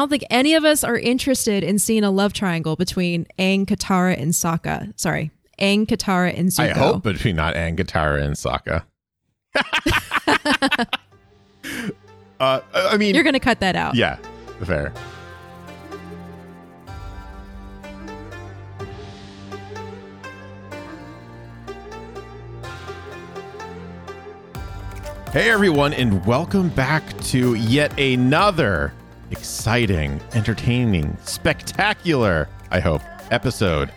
don't think any of us are interested in seeing a love triangle between Aang, Katara, and Sokka. Sorry, Aang, Katara, and Zuko. I hope between not Aang, Katara, and Sokka. uh, I mean, You're going to cut that out. yeah, fair. Hey everyone, and welcome back to yet another exciting, entertaining, spectacular, I hope, episode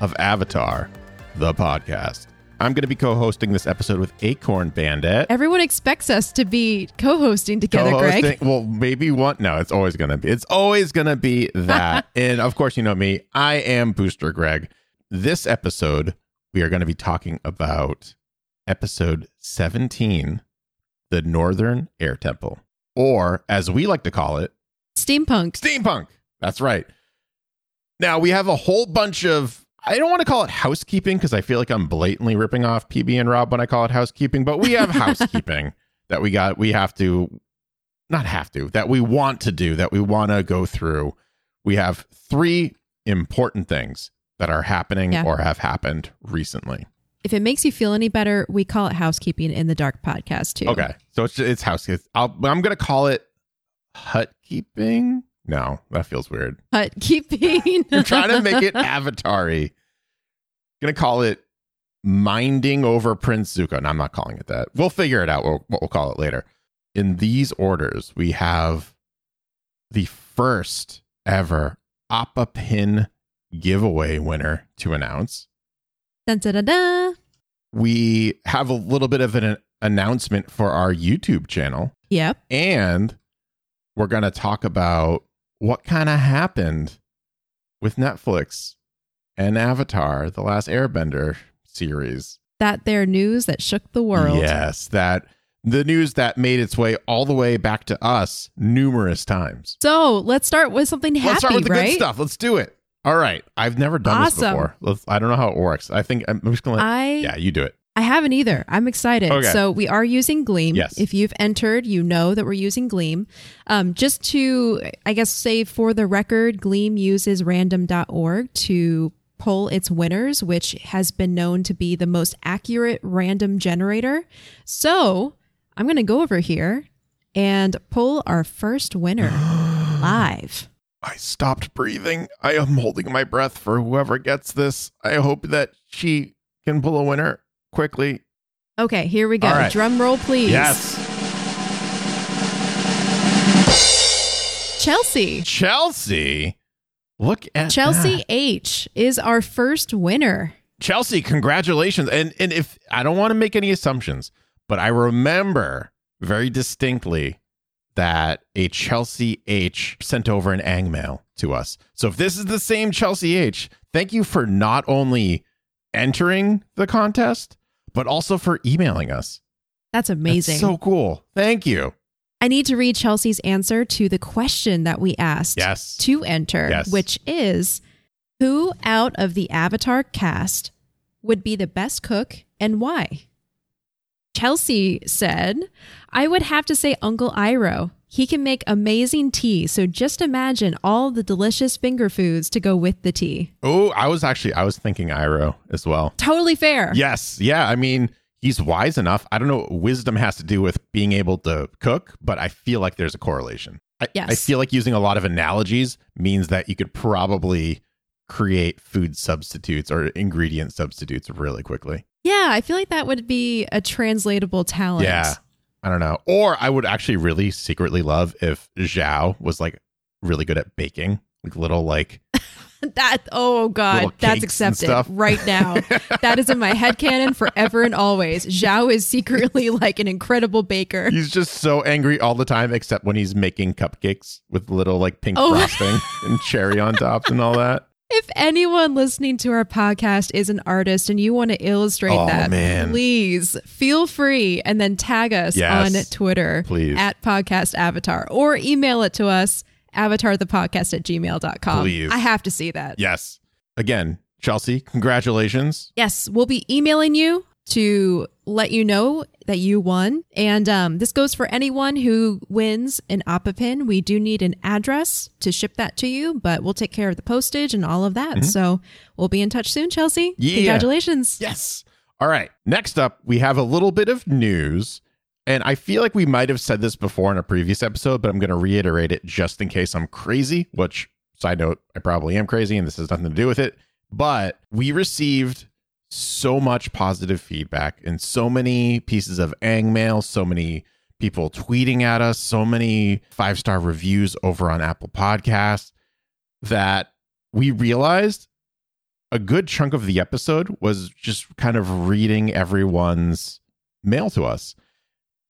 of Avatar, the podcast. I'm going to be co hosting this episode with Acorn Bandit. Everyone expects us to be co-hosting together, Greg. Co-hosting- Well, maybe one. No, it's always gonna be. It's always gonna be that. and of course, you know me. I am Booster Greg. This episode, we are going to be talking about episode 17, the Northern Air Temple, or as we like to call it, Steampunk. steampunk. That's right. Now we have a whole bunch of. I don't want to call it housekeeping because I feel like I'm blatantly ripping off PB and Rob when I call it housekeeping, but we have housekeeping that we got. We have to, not have to, that we want to do, that we want to go through. We have three important things that are happening Yeah. or have happened recently. If it makes you feel any better, we call it housekeeping in the dark podcast too. Okay, so it's it's house. I'm going to call it hut keeping. No, that feels weird. Hut keeping. You're trying to make it avatar-y. Gonna call it minding over Prince Zuko. No, I'm not calling it that. We'll figure it out. We'll, what we'll call it later. In these orders, we have the first ever Appa Pin giveaway winner to announce. Dun, dun, dun, dun. We have a little bit of an announcement for our YouTube channel. Yep. And we're going to talk about what kind of happened with Netflix and Avatar, the last Airbender series. That there news that shook the world. Yes, that the news that made its way all the way back to us numerous times. So let's start with something happy, Let's start with the right? good stuff. Let's do it. All right. I've never done this before. Let's, I don't know how it works. I think I'm just going to let, I yeah, you do it. I haven't either. I'm excited. Okay. So we are using Gleam. Yes. If you've entered, you know that we're using Gleam. Um, just to, I guess, say for the record, Gleam uses random.org to pull its winners, which has been known to be the most accurate random generator. So I'm going to go over here and pull our first winner live. I stopped breathing. I am holding my breath for whoever gets this. I hope that she can pull a winner quickly. Okay, here we go. Right. Drum roll, please. Yes. Chelsea. Chelsea. Look at Chelsea that. H is our first winner. Chelsea, congratulations. And and if I don't want to make any assumptions, but I remember very distinctly that a Chelsea H sent over an Aang mail to us. So if this is the same Chelsea H, thank you for not only entering the contest, but also for emailing us. That's That's amazing. so cool. Thank you. I need to read Chelsea's answer to the question that we asked Yes. to enter, Yes. which is who out of the Avatar cast would be the best cook and why? Chelsea said, I would have to say Uncle Iroh. He can make amazing tea, so just imagine all the delicious finger foods to go with the tea. Oh, I was actually I was thinking Iroh as well. Totally fair. Yes. Yeah. I mean, he's wise enough. I don't know what wisdom has to do with being able to cook, but I feel like there's a correlation. I, Yes. I feel like using a lot of analogies means that you could probably create food substitutes or ingredient substitutes really quickly. Yeah, I feel like that would be a translatable talent. Yeah. I don't know. Or I would actually really secretly love if Zhao was like really good at baking, like little like That oh god, that's accepted right now. that is in my head headcanon forever and always. Zhao is secretly like an incredible baker. he's just so angry all the time, except when he's making cupcakes with little like pink Oh. frosting and cherry on top and all that. If anyone listening to our podcast is an artist and you want to illustrate Oh, that, man. please feel free and then tag us Yes. on Twitter Please. at podcast avatar or email it to us avatarthepodcast at gmail.com. Please. I have to see that. Yes. Again, Chelsea, congratulations. Yes, we'll be emailing you to let you know that you won. And um, this goes for anyone who wins an Appa pin. We do need an address to ship that to you, but we'll take care of the postage and all of that. So we'll be in touch soon, Chelsea. Yeah. Congratulations. Yes. All right. Next up, we have a little bit of news. And I feel like we might have said this before in a previous episode, but I'm going to reiterate it just in case I'm crazy, which, side note, I probably am crazy and this has nothing to do with it. But we received so much positive feedback and so many pieces of Aang mail, so many people tweeting at us, so many five star reviews over on Apple Podcasts that we realized a good chunk of the episode was just kind of reading everyone's mail to us.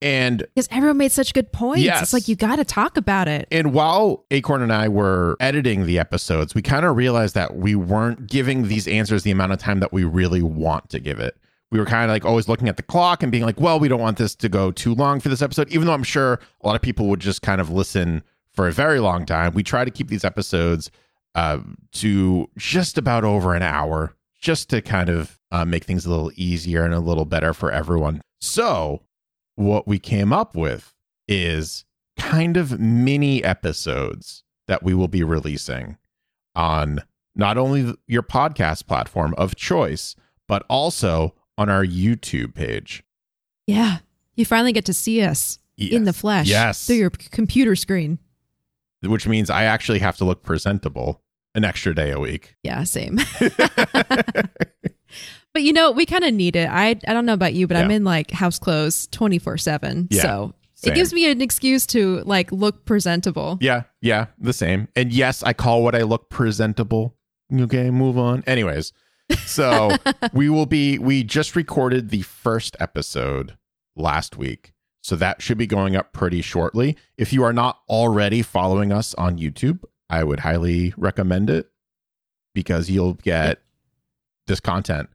And Because everyone made such good points. Yes. It's like you got to talk about it. and while Acorn and I were editing the episodes, we kind of realized that we weren't giving these answers the amount of time that we really want to give it. We were kind of like always looking at the clock and being like, well, we don't want this to go too long for this episode, even though I'm sure a lot of people would just kind of listen for a very long time. We try to keep these episodes uh, to just about over an hour, just to kind of uh, make things a little easier and a little better for everyone. So, what we came up with is kind of mini episodes that we will be releasing on not only your podcast platform of choice, but also on our YouTube page. Yeah. You finally get to see us in the flesh Yes. through your computer screen. Which means I actually have to look presentable an extra day a week. Yeah, same. but you know, we kind of need it. I I don't know about you, but I'm in like house clothes 24/7. Yeah, so same. it gives me an excuse to like look presentable. Yeah, yeah, the same. And yes, I call what I look presentable. Okay, move on. Anyways, so we will be, we just recorded the first episode last week. So that should be going up pretty shortly. If you are not already following us on YouTube, I would highly recommend it because you'll get this content.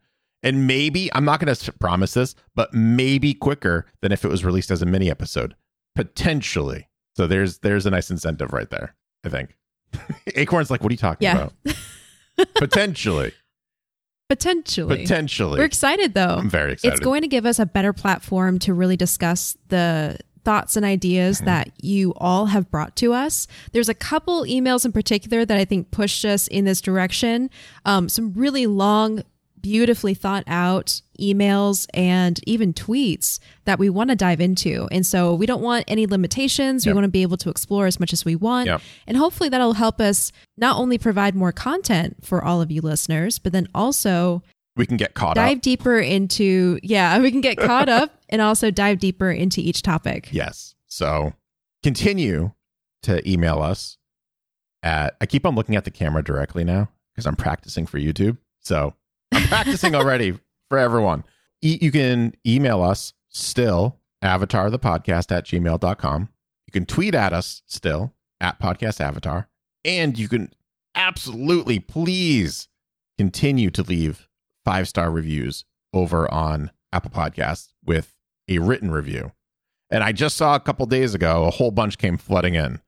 And maybe, I'm not going to promise this, but maybe quicker than if it was released as a mini episode. Potentially. So there's there's a nice incentive right there, I think. Acorn's like, what are you talking Yeah. about? Potentially. Potentially. Potentially. We're excited though. I'm very excited. It's going to give us a better platform to really discuss the thoughts and ideas Mm-hmm. that you all have brought to us. There's a couple emails in particular that I think pushed us in this direction. Um, some really long, beautifully thought out emails and even tweets that we want to dive into. And so we don't want any limitations. We want to be able to explore as much as we want. Yep. And hopefully that'll help us not only provide more content for all of you listeners, but then also we can get caught dive up. deeper into yeah we can get caught up and also dive deeper into each topic Yes. So continue to email us at I keep on looking at the camera directly now because I'm practicing for YouTube. So I'm practicing already for everyone. E- you can email us still avatar the podcast at gmail.com. You can tweet at us still at podcast avatar. And you can absolutely please continue to leave five star reviews over on Apple Podcasts with a written review. And I just saw a couple days ago a whole bunch came flooding in.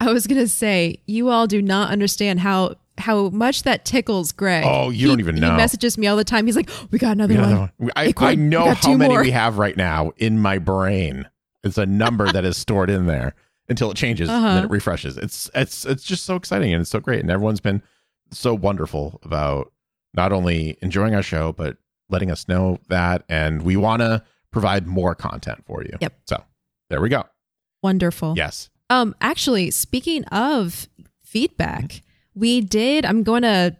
i was gonna say you all do not understand how how much that tickles greg Oh, you He- don't even know. he messages me all the time he's like we got another Yeah, one another one. I, I know got how many more. we have right now in my brain. It's a number that is stored in there until it changes and then Uh-huh. it refreshes. It's it's it's just so exciting and it's so great and everyone's been so wonderful about not only enjoying our show but letting us know that and we want to provide more content for you. Yep. So there we go. wonderful Yes. Um, actually, speaking of feedback, we did. I'm going to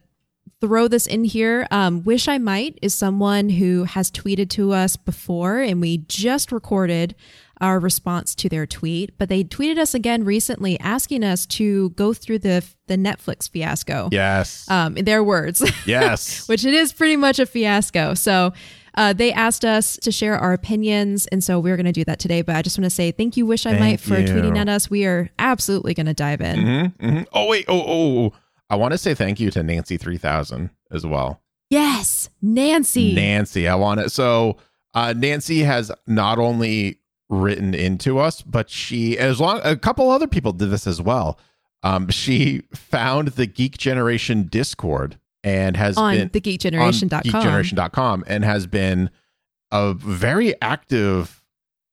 throw this in here. Um, Wish I Might is someone who has tweeted to us before, and we just recorded our response to their tweet. But they tweeted us again recently, asking us to go through the the Netflix fiasco. Yes. Um, in their words, yes. which it is pretty much a fiasco. So uh, they asked us to share our opinions, and so we're going to do that today. But I just want to say thank you, Wish I Thank Might, for you. tweeting at us. We are absolutely going to dive in. Mhm, mhm. Oh wait. Oh, oh, oh. I want to say thank you to Nancy three thousand as well. Yes, Nancy. Nancy, I want it. So uh, Nancy has not only written into us, but she, as long a couple other people did this as well. Um, she found the Geek Generation Discord and has on been thegeekgeneration.com. geekgeneration.com and has been a very active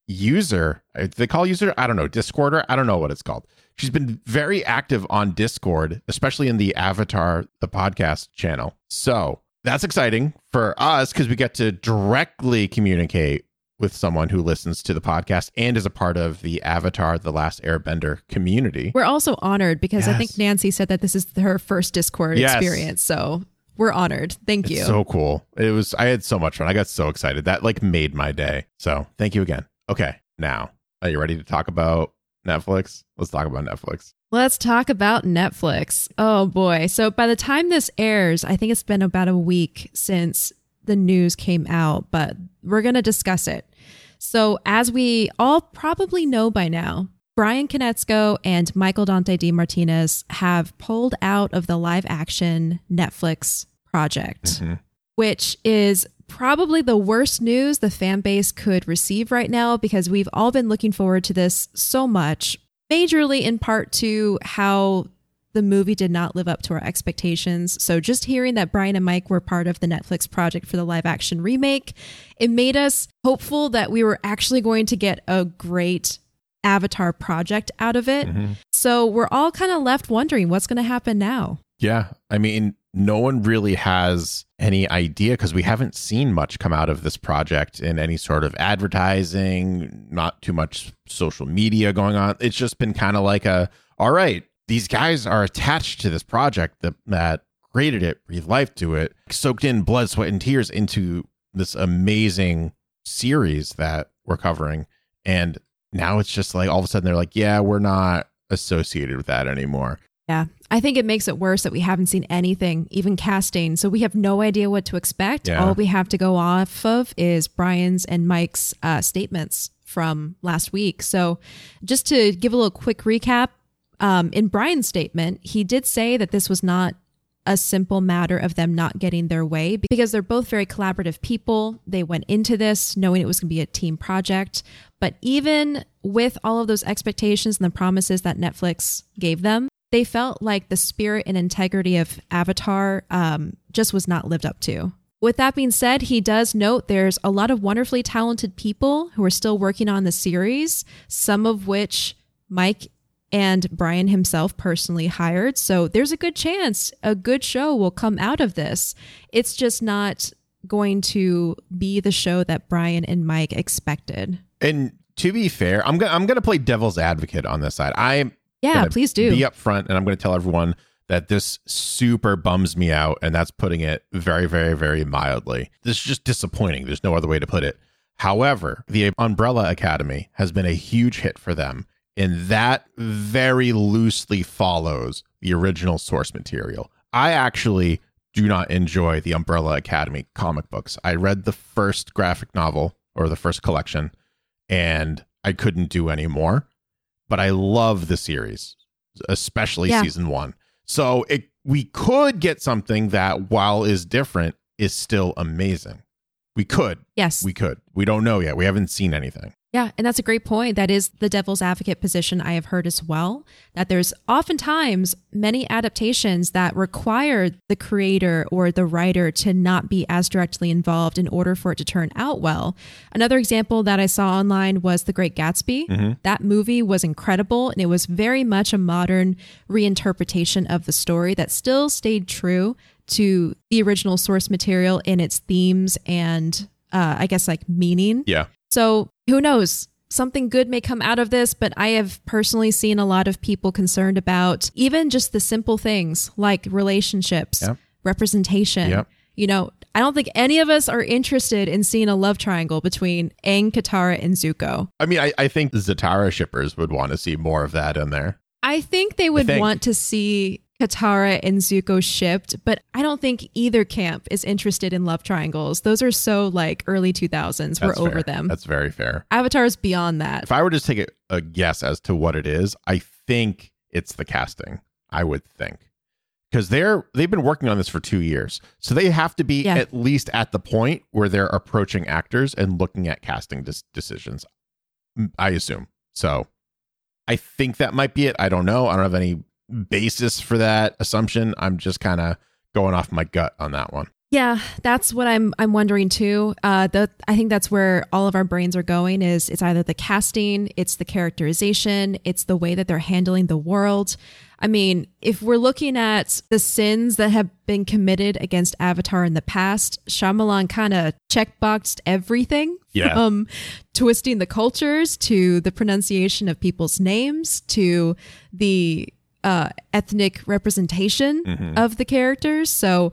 user. They call user, I don't know, Discorder. I don't know what it's called. She's been very active on Discord, especially in the Avatar, the podcast channel. So that's exciting for us because we get to directly communicate with someone who listens to the podcast and is a part of the Avatar, the Last Airbender community. We're also honored because I think Nancy said that this is her first Discord Yes. experience. So we're honored. Thank you. So cool. It was I had so much fun. I got so excited. That like made my day. So thank you again. Okay. Now, are you ready to talk about Netflix? Let's talk about Netflix. Let's talk about Netflix. Oh boy. So by the time this airs, I think it's been about a week since the news came out, but we're going to discuss it. So, as we all probably know by now, Brian Konietzko and Michael Dante DiMartino have pulled out of the live action Netflix project, Mhm. which is probably the worst news the fan base could receive right now because we've all been looking forward to this so much majorly in part to how the movie did not live up to our expectations. So just hearing that Brian and Mike were part of the Netflix project for the live action remake, it made us hopeful that we were actually going to get a great Avatar project out of it. Mhm. So we're all kind of left wondering what's going to happen now. Yeah. I mean, no one really has any idea because we haven't seen much come out of this project in any sort of advertising, not too much social media going on. It's just been kind of like a, all right, these guys are attached to this project that, that created it, breathed life to it, soaked in blood, sweat, and tears into this amazing series that we're covering. And now it's just like all of a sudden they're like, yeah, we're not associated with that anymore. Yeah. I think it makes it worse that we haven't seen anything, even casting. So we have no idea what to expect. Yeah. All we have to go off of is Brian's and Mike's uh, statements from last week. So just to give a little quick recap, um, in Brian's statement, he did say that this was not a simple matter of them not getting their way because they're both very collaborative people. They went into this knowing it was going to be a team project. But even with all of those expectations and the promises that Netflix gave them, they felt like the spirit and integrity of Avatar um, just was not lived up to. With that being said, he does note there's a lot of wonderfully talented people who are still working on the series, some of which Mike and Brian himself personally hired. So there's a good chance a good show will come out of this. It's just not going to be the show that Brian and Mike expected. And to be fair, I'm gonna I'm gonna play devil's advocate on this side. I Yeah, please do. be upfront, and I'm gonna tell everyone that this super bums me out, and that's putting it very, very, very mildly. This is just disappointing. There's no other way to put it. However, the Umbrella Academy has been a huge hit for them, and that very loosely follows the original source material. I actually do not enjoy the Umbrella Academy comic books. I read the first graphic novel or the first collection, and I couldn't do any more. But I love the series, especially Yeah. season one. So it we could get something that, while is different, is still amazing. We could. Yes. We could. We don't know yet. We haven't seen anything. Yeah, and that's a great point. That is the devil's advocate position I have heard as well. That there's oftentimes many adaptations that require the creator or the writer to not be as directly involved in order for it to turn out well. Another example that I saw online was The Great Gatsby. That movie was incredible and it was very much a modern reinterpretation of the story that still stayed true to the original source material in its themes and uh, I guess like meaning. Yeah. So who knows? Something good may come out of this, but I have personally seen a lot of people concerned about even just the simple things like relationships, Yep. representation. Yep. You know, I don't think any of us are interested in seeing a love triangle between Aang, Katara, and Zuko. I mean, I, I think Zutara shippers would want to see more of that in there. I think they would think. want to see Katara and Zuko shipped, but I don't think either camp is interested in love triangles. Those are so like early 2000s. We're That's over them. That's very fair. Avatar's beyond that. If I were to take a, a guess as to what it is, I think it's the casting. I would think because they're they've been working on this for two years, so they have to be Yeah. at least at the point where they're approaching actors and looking at casting dis- decisions. Mm, I assume so. I think that might be it. I don't know. I don't have any basis for that assumption. I'm just kind of going off my gut on that one. Yeah, that's what I'm I'm wondering too. Uh the I think that's where all of our brains are going is it's either the casting, it's the characterization, it's the way that they're handling the world. I mean, if we're looking at the sins that have been committed against Avatar in the past, Shyamalan kind of checkboxed everything Yeah. from twisting the cultures to the pronunciation of people's names to the uh, ethnic representation of the characters. So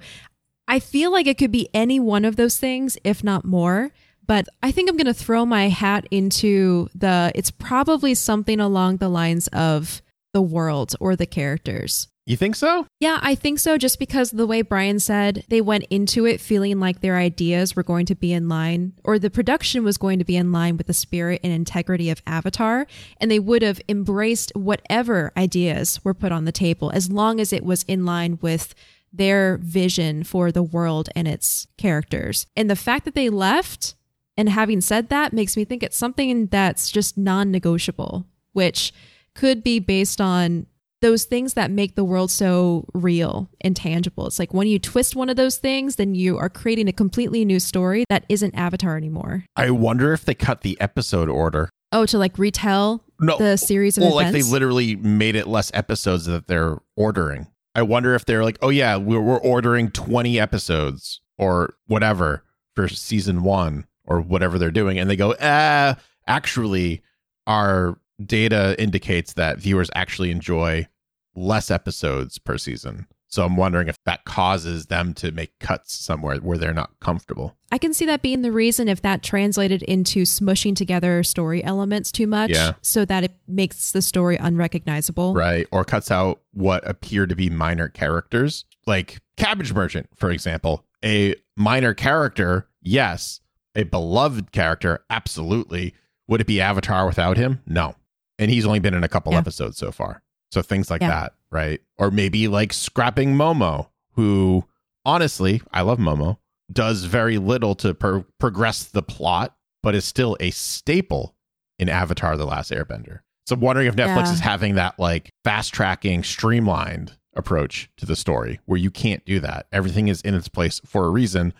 I feel like it could be any one of those things, if not more. But I think I'm going to throw my hat into the, it's probably something along the lines of the world or the characters. You think so? Yeah, I think so. Just because the way Brian said they went into it feeling like their ideas were going to be in line, or the production was going to be in line with the spirit and integrity of Avatar, and they would have embraced whatever ideas were put on the table as long as it was in line with their vision for the world and its characters. And the fact that they left, and having said that, makes me think it's something that's just non negotiable, which could be based on those things that make the world so real and tangible. It's like when you twist one of those things, then you are creating a completely new story that isn't Avatar anymore. I wonder if they cut the episode order. Oh, to like retell No, the series of well, like they literally made it less episodes that they're ordering. I wonder if they're like, oh yeah, we're, we're ordering twenty episodes or whatever for season one or whatever they're doing, and they go, ah, actually, our data indicates that viewers actually enjoy less episodes per season. So I'm wondering if that causes them to make cuts somewhere where they're not comfortable. I can see that being the reason if that translated into smushing together story elements too much Yeah. so that it makes the story unrecognizable. right? Or cuts out what appear to be minor characters, like Cabbage Merchant, for example. A minor character, yes. A beloved character, absolutely. Would it be Avatar without him? No. And he's only been in a couple Yeah. episodes so far. So things like Yeah. that, right? Or maybe like scrapping Momo, who honestly, I love Momo, does very little to pro- progress the plot, but is still a staple in Avatar The Last Airbender. So I'm wondering if Netflix Yeah. is having that like fast tracking, streamlined approach to the story where you can't do that. Everything is in its place for a reason,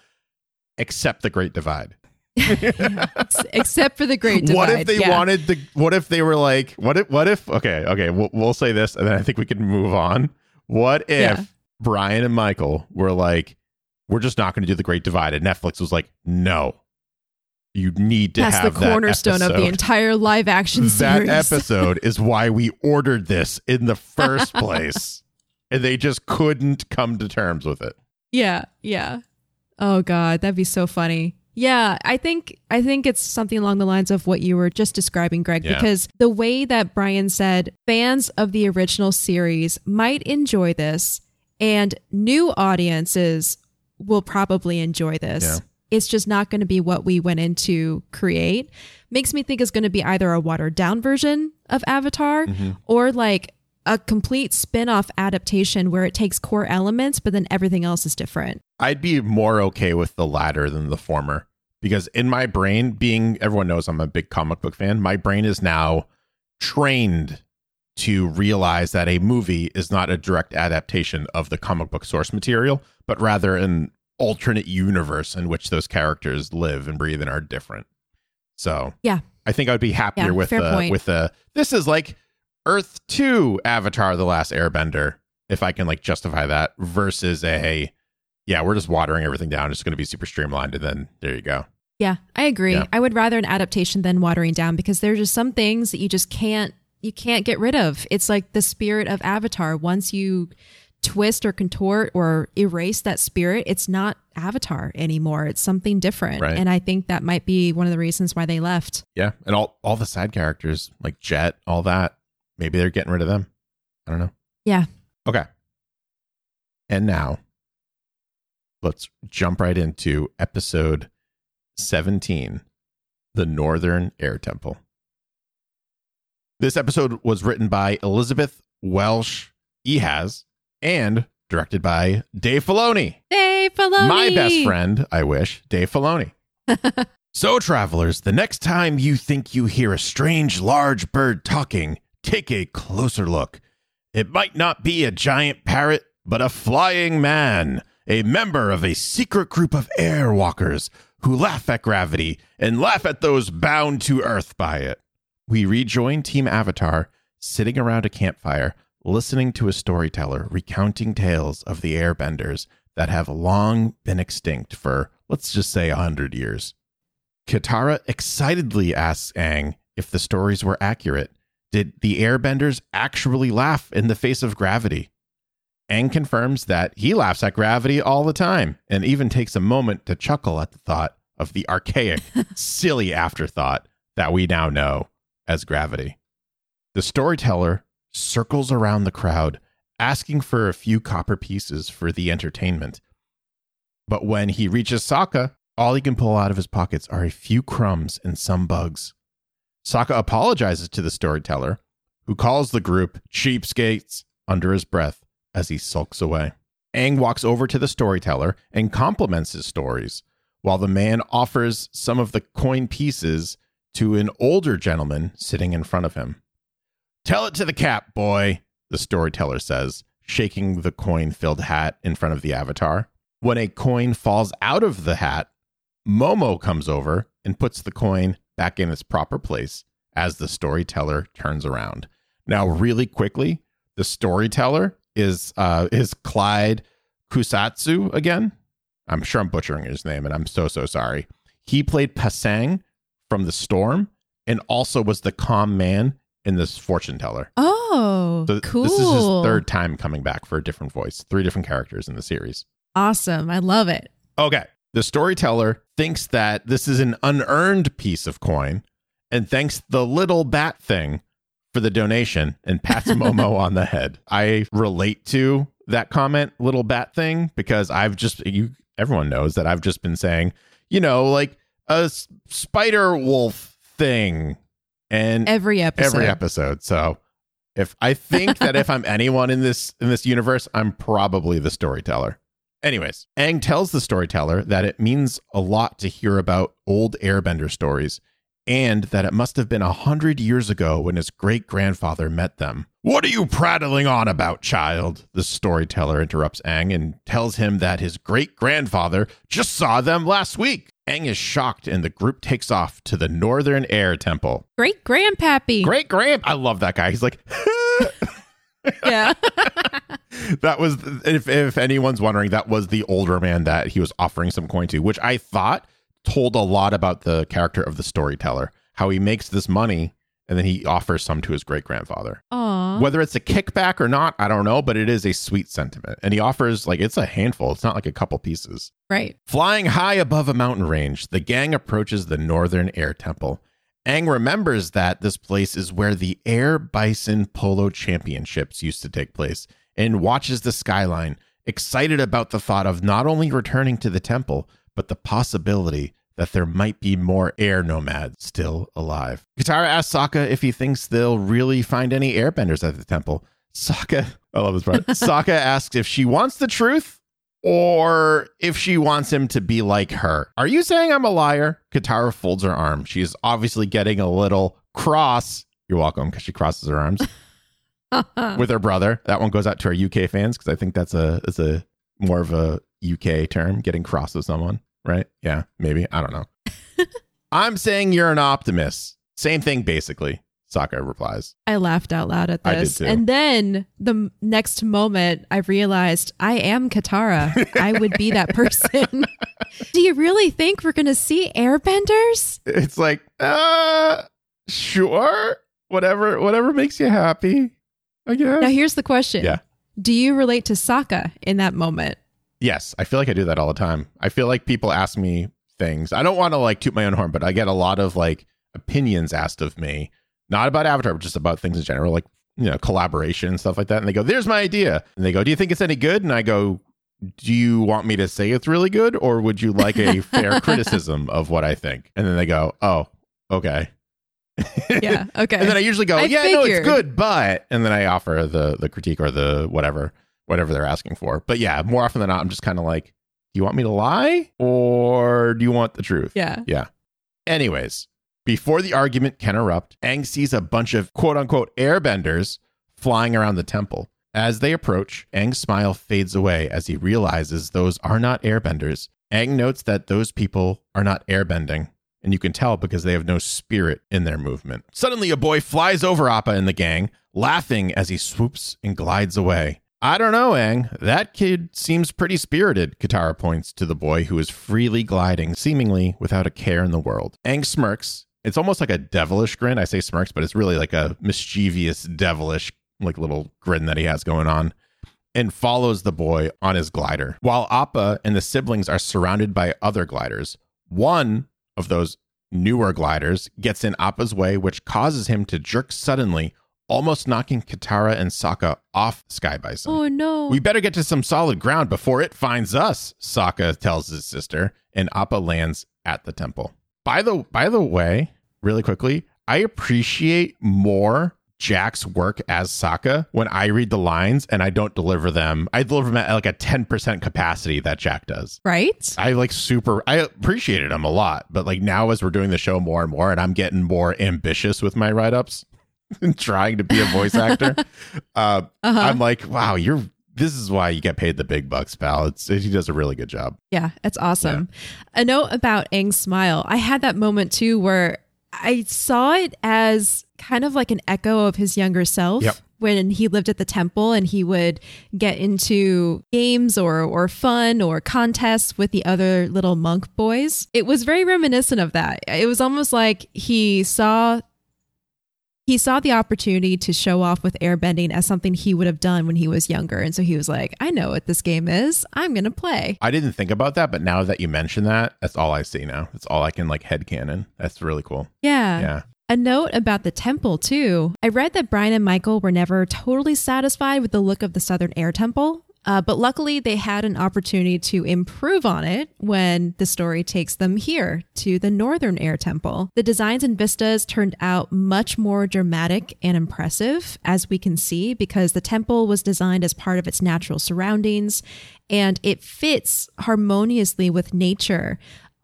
except the Great Divide. Ex- Except for the Great Divide. What if they yeah. wanted the? What if they were like? What if? What if? Okay, okay. We'll, we'll say this, and then I think we can move on. What if Yeah. Brian and Michael were like, "We're just not going to do the Great Divide," and Netflix was like, "No, you need to That's the have that cornerstone of the entire live action that series. episode is why we ordered this in the first place, and they just couldn't come to terms with it. Yeah, yeah. Oh god, that'd be so funny. Yeah, I think I think it's something along the lines of what you were just describing, Greg, Yeah. because the way that Brian said fans of the original series might enjoy this and new audiences will probably enjoy this. Yeah. It's just not going to be what we went in to create. Makes me think it's going to be either a watered down version of Avatar Mm-hmm. or like a complete spin-off adaptation where it takes core elements but then everything else is different. I'd be more okay with the latter than the former because in my brain, being everyone knows I'm a big comic book fan, my brain is now trained to realize that a movie is not a direct adaptation of the comic book source material, but rather an alternate universe in which those characters live and breathe and are different. So, Yeah. I think I'd be happier Yeah, with point. with the this is like Earth 2 Avatar the Last Airbender if I can like justify that versus a yeah, we're just watering everything down. It's going to be super streamlined and then there you go. Yeah, I agree. Yeah. I would rather an adaptation than watering down because there's just some things that you just can't you can't get rid of. It's like the spirit of Avatar. Once you twist or contort or erase that spirit, it's not Avatar anymore. It's something different. Right. And I think that might be one of the reasons why they left. Yeah, and all all the side characters like Jet, all that, maybe they're getting rid of them. I don't know. Yeah. Okay. And now let's jump right into episode 17, The Northern Air Temple. This episode was written by Elizabeth Welch Ehasz and directed by Dave Filoni. Dave Filoni. My best friend, I wish, Dave Filoni. so, travelers, the next time you think you hear a strange large bird talking, take a closer look. It might not be a giant parrot, but a flying man, a member of a secret group of airwalkers who laugh at gravity and laugh at those bound to Earth by it. We rejoin Team Avatar sitting around a campfire, listening to a storyteller recounting tales of the airbenders that have long been extinct for, let's just say, a hundred years. Katara excitedly asks Aang if the stories were accurate. Did the airbenders actually laugh in the face of gravity? Aang confirms that he laughs at gravity all the time and even takes a moment to chuckle at the thought of the archaic, silly afterthought that we now know as gravity. The storyteller circles around the crowd, asking for a few copper pieces for the entertainment. But when he reaches Sokka, all he can pull out of his pockets are a few crumbs and some bugs. Sokka apologizes to the storyteller, who calls the group cheapskates under his breath as he sulks away. Aang walks over to the storyteller and compliments his stories, while the man offers some of the coin pieces to an older gentleman sitting in front of him. Tell it to the cap, boy, the storyteller says, shaking the coin filled hat in front of the avatar. When a coin falls out of the hat, Momo comes over and puts the coin back in its proper place as the storyteller turns around. Now, really quickly, the storyteller is uh, is Clyde Kusatsu again. I'm sure I'm butchering his name, and I'm so so sorry. He played Pasang from The Storm, and also was the calm man in this fortune teller. Oh, So cool. This is his third time coming back for a different voice. Three different characters in the series. Awesome. I love it. Okay. The storyteller thinks that this is an unearned piece of coin and thanks the little bat thing for the donation and pats Momo on the head. I relate to that comment, little bat thing, because I've just, you, everyone knows that I've just been saying, you know, like a spider wolf thing. And Every episode. every episode. So if I think that if I'm anyone in this in this universe, I'm probably the storyteller. Anyways, Aang tells the storyteller that it means a lot to hear about old airbender stories and that it must have been a hundred years ago when his great grandfather met them. What are you prattling on about, child? The storyteller interrupts Aang and tells him that his great grandfather just saw them last week. Aang is shocked and the group takes off to the Northern Air Temple. Great grandpappy. Great grand. I love that guy. He's like, Yeah. that was, if, if anyone's wondering, that was the older man that he was offering some coin to, which I thought told a lot about the character of the storyteller, how he makes this money and then he offers some to his great grandfather. Aw. Whether it's a kickback or not, I don't know, but it is a sweet sentiment. And he offers, like, it's a handful, it's not like a couple pieces. Right. Flying high above a mountain range, the gang approaches the Northern Air Temple. Aang remembers that this place is where the Air Bison Polo Championships used to take place and watches the skyline, excited about the thought of not only returning to the temple, but the possibility that there might be more air nomads still alive. Katara asks Sokka if he thinks they'll really find any airbenders at the temple. Sokka, I love this part. Sokka asks if she wants the truth or if she wants him to be like her. Are you saying I'm a liar? Katara folds her arm. She is obviously getting a little cross. You're welcome, because she crosses her arms with her brother. That one goes out to our UK fans because I think that's a that's a more of a UK term, getting cross with someone, right? Yeah, maybe. I don't know. I'm saying you're an optimist. Same thing, basically. Sokka replies. I laughed out loud at this. And then the next moment, I realized I am Katara. I would be that person. Do you really think we're going to see airbenders? It's like, uh, sure, whatever, whatever makes you happy. I guess. Now, here's the question Yeah. Do you relate to Sokka in that moment? Yes, I feel like I do that all the time. I feel like people ask me things. I don't want to like toot my own horn, but I get a lot of like opinions asked of me, not about Avatar, but just about things in general, like you know, collaboration and stuff like that. And they go, "There's my idea," and they go, "Do you think it's any good?" And I go, "Do you want me to say it's really good, or would you like a fair criticism of what I think?" And then they go, "Oh, okay." Yeah. Okay. And then I usually go, I yeah, no, it's good, but and then I offer the the critique or the whatever whatever they're asking for. But yeah, more often than not, I'm just kind of like, do you want me to lie or do you want the truth? yeah. Yeah. Anyways, before the argument can erupt, Aang sees a bunch of quote unquote airbenders flying around the temple. As they approach, Aang's smile fades away as he realizes those are not airbenders. Aang notes that those people are not airbending, and you can tell because they have no spirit in their movement. Suddenly, a boy flies over Appa and the gang, laughing as he swoops and glides away. I don't know, Aang. That kid seems pretty spirited, Katara points to the boy who is freely gliding, seemingly without a care in the world. Aang smirks. It's almost like a devilish grin. I say smirks, but it's really like a mischievous, devilish, like little grin that he has going on and follows the boy on his glider. While Appa and the siblings are surrounded by other gliders, one of those newer gliders gets in Appa's way, which causes him to jerk suddenly, almost knocking Katara and Sokka off Sky Bison. Oh no. We better get to some solid ground before it finds us, Sokka tells his sister, and Appa lands at the temple. By the by the way, really quickly, I appreciate more Jack's work as Sokka when I read the lines and I don't deliver them. I deliver them at like a 10% capacity that Jack does. right? I like super I appreciated him a lot, but like now as we're doing the show more and more and I'm getting more ambitious with my write-ups and trying to be a voice actor, uh, Uh-huh. I'm like, wow, you're this is why you get paid the big bucks, pal. It's he does a really good job. Yeah, it's awesome. A note about Aang's smile. I had that moment too where I saw it as kind of like an echo of his younger self. Yep. When he lived at the temple and he would get into games or or fun or contests with the other little monk boys. It was very reminiscent of that. It was almost like he saw he saw the opportunity to show off with airbending as something he would have done when he was younger. And so he was like, I know what this game is. I'm going to play. I didn't think about that, but now that you mention that, that's all I see now. That's all I can like headcanon. That's really cool. Yeah. Yeah. A note about the temple, too. I read that Brian and Michael were never totally satisfied with the look of the Southern Air Temple, uh, but luckily they had an opportunity to improve on it when the story takes them here to the Northern Air Temple. The designs and vistas turned out much more dramatic and impressive, as we can see, because the temple was designed as part of its natural surroundings and it fits harmoniously with nature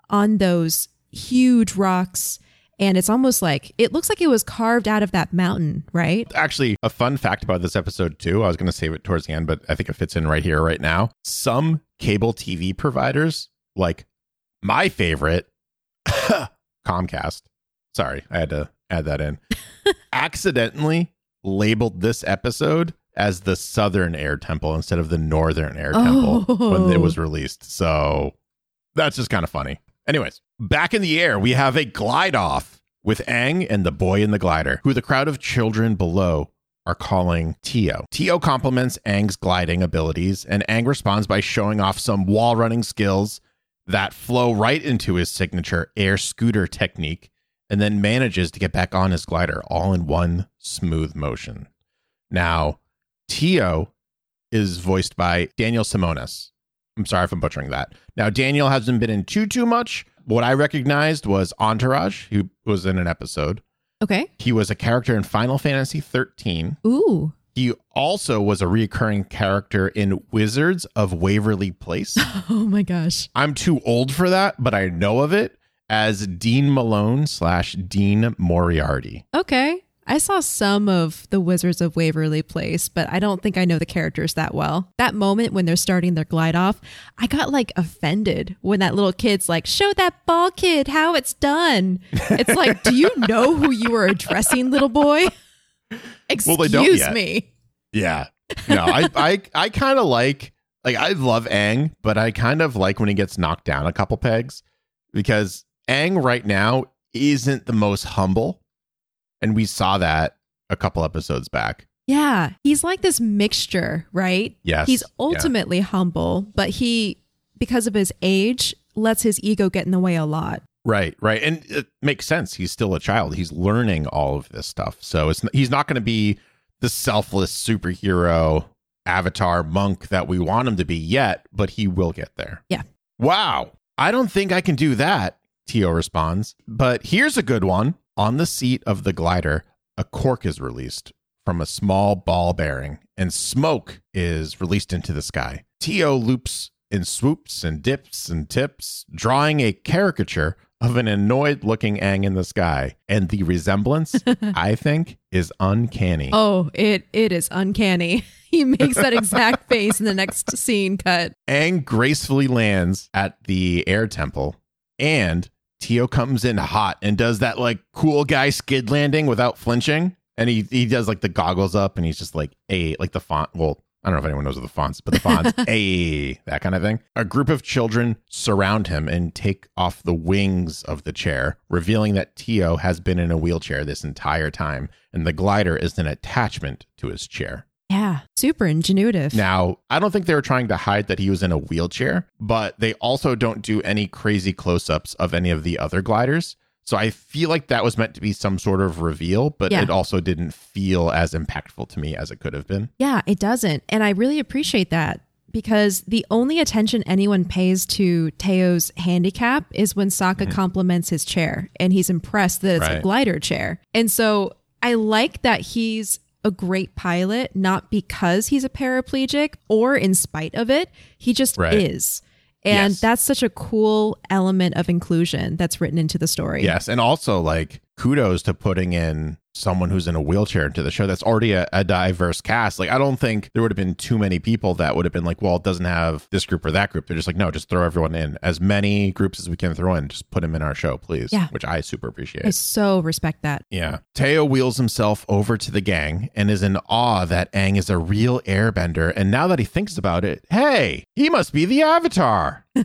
on those huge rocks and it's almost like it looks like it was carved out of that mountain, right? Actually, a fun fact about this episode, too. I was going to save it towards the end, but I think it fits in right here, right now. Some cable TV providers, like my favorite, Comcast, sorry, I had to add that in, accidentally labeled this episode as the Southern Air Temple instead of the Northern Air Temple when it Oh. was released. So that's just kind of funny. Anyways, back in the air, we have a glide off with Aang and the boy in the glider, who the crowd of children below are calling Teo. Teo compliments Aang's gliding abilities, and Aang responds by showing off some wall running skills that flow right into his signature air scooter technique, and then manages to get back on his glider all in one smooth motion. Now, Teo is voiced by Daniel Samonas. I'm sorry if I'm butchering that. Now, Daniel hasn't been in too too much. What I recognized was Entourage, who was in an episode. Okay. He was a character in Final Fantasy 13. Ooh. He also was a recurring character in Wizards of Waverly Place. Oh my gosh. I'm too old for that, but I know of it as Dean Malone slash Dean Moriarty. Okay. I saw some of the Wizards of Waverly Place, but I don't think I know the characters that well. That moment when they're starting their glide off, I got like offended when that little kid's like, Show that ball kid how it's done. It's like, Do you know who you are addressing, little boy? Excuse Well, they don't yet. me. Yeah. No, I I I kind of like like I love Aang, but I kind of like when he gets knocked down a couple pegs because Aang right now isn't the most humble, and we saw that a couple episodes back. Yeah, he's like this mixture, right? Yes, He's yeah. ultimately humble, but he, because of his age, lets his ego get in the way a lot. Right, right, and it makes sense. He's still a child. He's learning all of this stuff, so it's he's not going to be the selfless superhero avatar monk that we want him to be yet, but he will get there. Yeah. Wow, I don't think I can do that. Teo responds, but here's a good one. On the seat of the glider, a cork is released from a small ball bearing, and smoke is released into the sky. Teo loops and swoops and dips and tips, drawing a caricature of an annoyed looking Aang in the sky. And the resemblance, I think, is uncanny. Oh, it it is uncanny. He makes that exact face in the next scene cut. Aang gracefully lands at the air temple, and Teo comes in hot and does that like cool guy skid landing without flinching. And he he does like the goggles up and he's just like a like the font. Well, I don't know if anyone knows what the fonts, but the fonts, a that kind of thing. A group of children surround him and take off the wings of the chair, revealing that Teo has been in a wheelchair this entire time, and the glider is an attachment to his chair. Yeah, super ingenuitive. Now, I don't think they were trying to hide that he was in a wheelchair, but they also don't do any crazy close ups of any of the other gliders. So I feel like that was meant to be some sort of reveal, but Yeah. it also didn't feel as impactful to me as it could have been. Yeah, it doesn't. And I really appreciate that because the only attention anyone pays to Teo's handicap is when Sokka compliments his chair and he's impressed that it's a Mm-hmm. Glider chair. And so I like that he's a great pilot, not because he's a paraplegic or in spite of it. He just Right. is. And Yes. that's such a cool element of inclusion that's written into the story. Yes. And also, like, kudos to putting in someone who's in a wheelchair into the show. That's already a, a diverse cast. Like, I don't think there would have been too many people that would have been like, well, it doesn't have this group or that group. They're just like, no, just throw everyone in. As many groups as we can throw in, just put them in our show, please. Yeah. Which I super appreciate. I so respect that. Yeah. Teo wheels himself over to the gang and is in awe that Aang is a real airbender. And now that he thinks about it, hey, he must be the Avatar.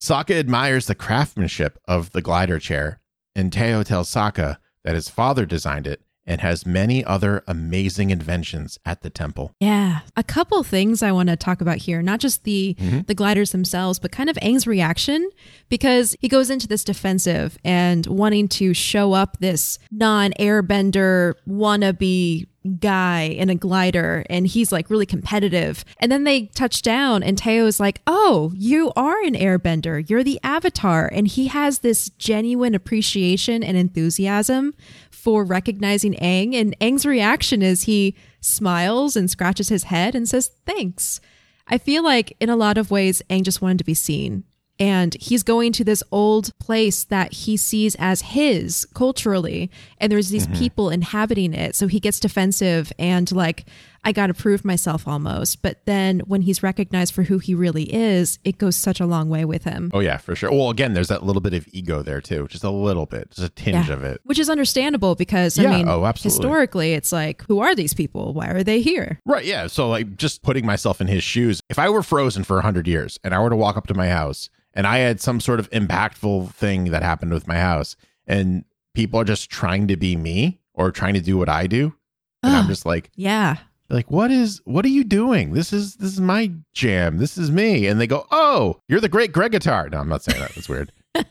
Sokka admires the craftsmanship of the glider chair, and Teo tells Sokka that his father designed it and has many other amazing inventions at the temple. Yeah. A couple things I want to talk about here, not just the mm-hmm. the gliders themselves, but kind of Aang's reaction because he goes into this defensive and wanting to show up this non-airbender wannabe guy in a glider and he's like really competitive. And then they touch down and Teo is like, "Oh, you are an airbender. You're the avatar." And he has this genuine appreciation and enthusiasm for recognizing Aang and Aang's reaction is he smiles and scratches his head and says, "Thanks." I feel like in a lot of ways Aang just wanted to be seen. And he's going to this old place that he sees as his culturally. And there's these mm-hmm. people inhabiting it. So he gets defensive and like, I got to prove myself almost. But then when he's recognized for who he really is, it goes such a long way with him. Oh, yeah, for sure. Well, again, there's that little bit of ego there, too, just a little bit, just a tinge of it. Which is understandable because, I Yeah, mean, oh, absolutely. historically, it's like, who are these people? Why are they here? Right. Yeah. So, like, just putting myself in his shoes, if I were frozen for 100 years and I were to walk up to my house and I had some sort of impactful thing that happened with my house and people are just trying to be me or trying to do what I do, and I'm just like, Yeah. like, what is, what are you doing? This is, this is my jam. This is me. And they go, oh, you're the great Gregatar. No, I'm not saying that. That's weird.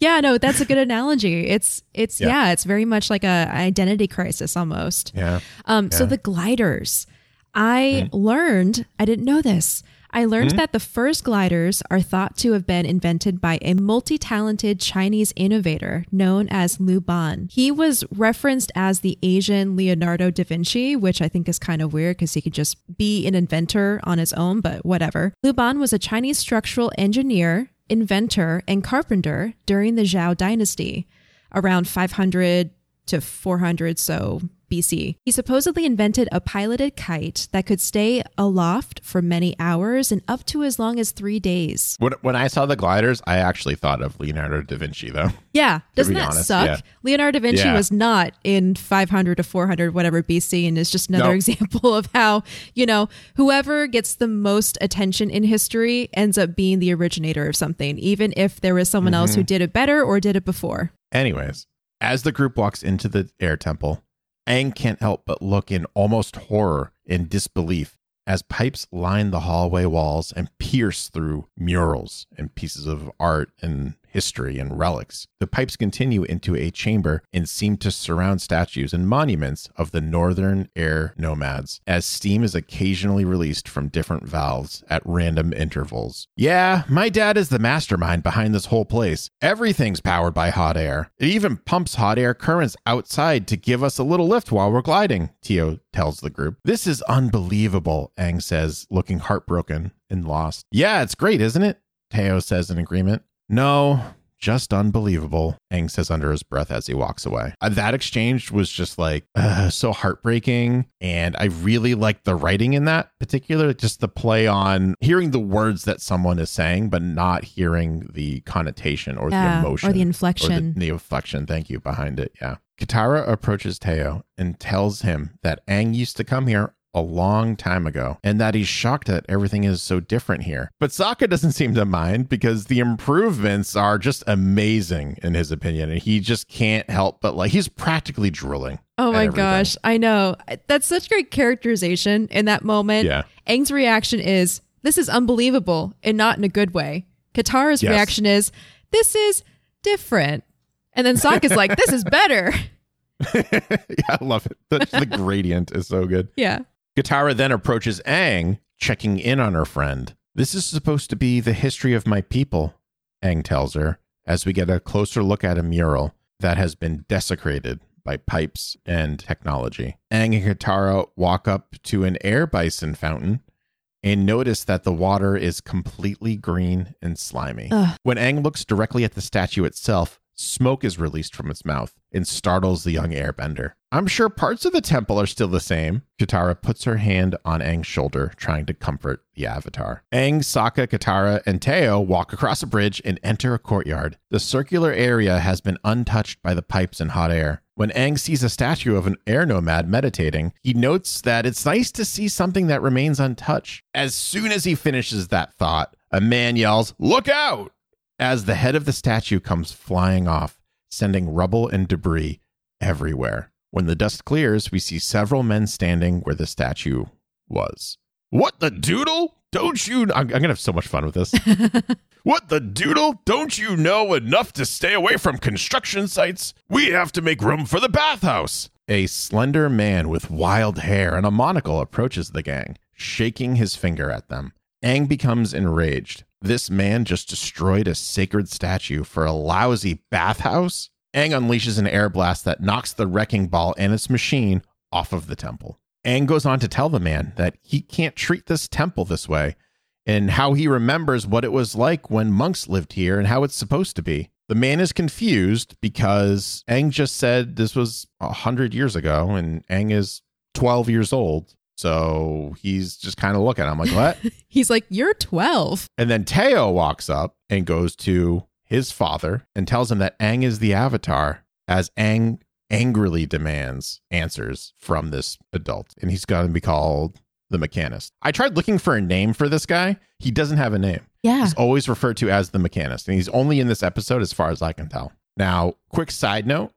Yeah, no, that's a good analogy. It's it's Yeah. yeah, it's very much like a identity crisis almost. Yeah. Um so the gliders. I learned, I didn't know this. I learned mm-hmm. that the first gliders are thought to have been invented by a multi-talented Chinese innovator known as Lu Ban. He was referenced as the Asian Leonardo da Vinci, which I think is kind of weird because he could just be an inventor on his own, but whatever. Lu Ban was a Chinese structural engineer, inventor, and carpenter during the Zhao dynasty around 500 to 400 so BC. He supposedly invented a piloted kite that could stay aloft for many hours and up to as long as 3 days. When, when I saw the gliders, I actually thought of Leonardo da Vinci, though. Yeah, doesn't that honest, suck? yeah. Leonardo da Vinci Yeah. was not in 500 to 400 whatever BC and is just another No. example of how, you know, whoever gets the most attention in history ends up being the originator of something, even if there was someone else Mm-hmm. who did it better or did it before. Anyways, as the group walks into the air temple, Aang can't help but look in almost horror and disbelief as pipes line the hallway walls and pierce through murals and pieces of art and history and relics. The pipes continue into a chamber and seem to surround statues and monuments of the northern air nomads as steam is occasionally released from different valves at random intervals. Yeah, my dad is the mastermind behind this whole place. Everything's powered by hot air. It even pumps hot air currents outside to give us a little lift while we're gliding, Teo tells the group. This is unbelievable, Aang says, looking heartbroken and lost. Yeah, it's great, isn't it? Teo says in agreement. No, just unbelievable, Aang says under his breath as he walks away. Uh, that exchange was just like uh, so heartbreaking. And I really like the writing in that particular, just the play on hearing the words that someone is saying, but not hearing the connotation or Yeah, the emotion or the or inflection. the, the inflection. Thank you behind it. Yeah. Katara approaches Teo and tells him that Aang used to come here a long time ago and that he's shocked that everything is so different here. But Sokka doesn't seem to mind because the improvements are just amazing in his opinion and he just can't help but like he's practically drooling. Oh my gosh, I know. That's such great characterization in that moment. Yeah. Aang's reaction is, This is unbelievable and not in a good way. Katara's Yes. reaction is, This is different. And then Sokka's like, This is better. yeah, I love it. The, the gradient is so good. Yeah. Katara then approaches Aang, checking in on her friend. This is supposed to be the history of my people, Aang tells her, as we get a closer look at a mural that has been desecrated by pipes and technology. Aang and Katara walk up to an air bison fountain and notice that the water is completely green and slimy. Ugh. When Aang looks directly at the statue itself, smoke is released from its mouth and startles the young airbender. I'm sure parts of the temple are still the same. Katara puts her hand on Aang's shoulder, trying to comfort the avatar. Aang, Sokka, Katara, and Teo walk across a bridge and enter a courtyard. The circular area has been untouched by the pipes and hot air. When Aang sees a statue of an air nomad meditating, he notes that it's nice to see something that remains untouched. As soon as he finishes that thought, a man yells, Look out! As the head of the statue comes flying off, sending rubble and debris everywhere. When the dust clears, we see several men standing where the statue was. What the doodle? Don't you? I'm, I'm going to have so much fun with this. what the doodle? Don't you know enough to stay away from construction sites? We have to make room for the bathhouse. A slender man with wild hair and a monocle approaches the gang, shaking his finger at them. Aang becomes enraged. This man just destroyed a sacred statue for a lousy bathhouse. Aang unleashes an air blast that knocks the wrecking ball and its machine off of the temple. Aang goes on to tell the man that he can't treat this temple this way and how he remembers what it was like when monks lived here and how it's supposed to be. The man is confused because Aang just said this was a hundred years ago and Aang is 12 years old. So he's just kind of looking. I'm like, what? He's like, You're 12. And then Teo walks up and goes to his father and tells him that Aang is the avatar as Aang angrily demands answers from this adult. And he's going to be called the mechanist. I tried looking for a name for this guy. He doesn't have a name. Yeah. He's always referred to as the mechanist. And he's only in this episode as far as I can tell. Now, quick side note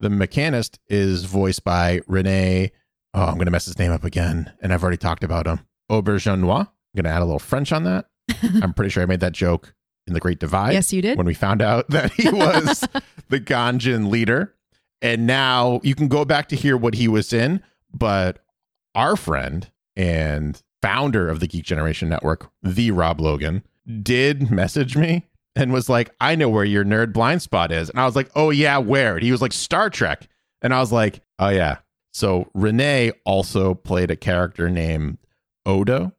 the mechanist is voiced by Rene. Oh, I'm going to mess his name up again. And I've already talked about him. Auberjonois. I'm going to add a little French on that. I'm pretty sure I made that joke in The Great Divide yes, you did. when we found out that he was the Ganjin leader. And now you can go back to hear what he was in. But our friend and founder of the Geek Generation Network, the Rob Logan, did message me and was like, I know where your nerd blind spot is. And I was like, oh, yeah, where? And he was like, Star Trek. And I was like, oh, yeah. So René also played a character named Odo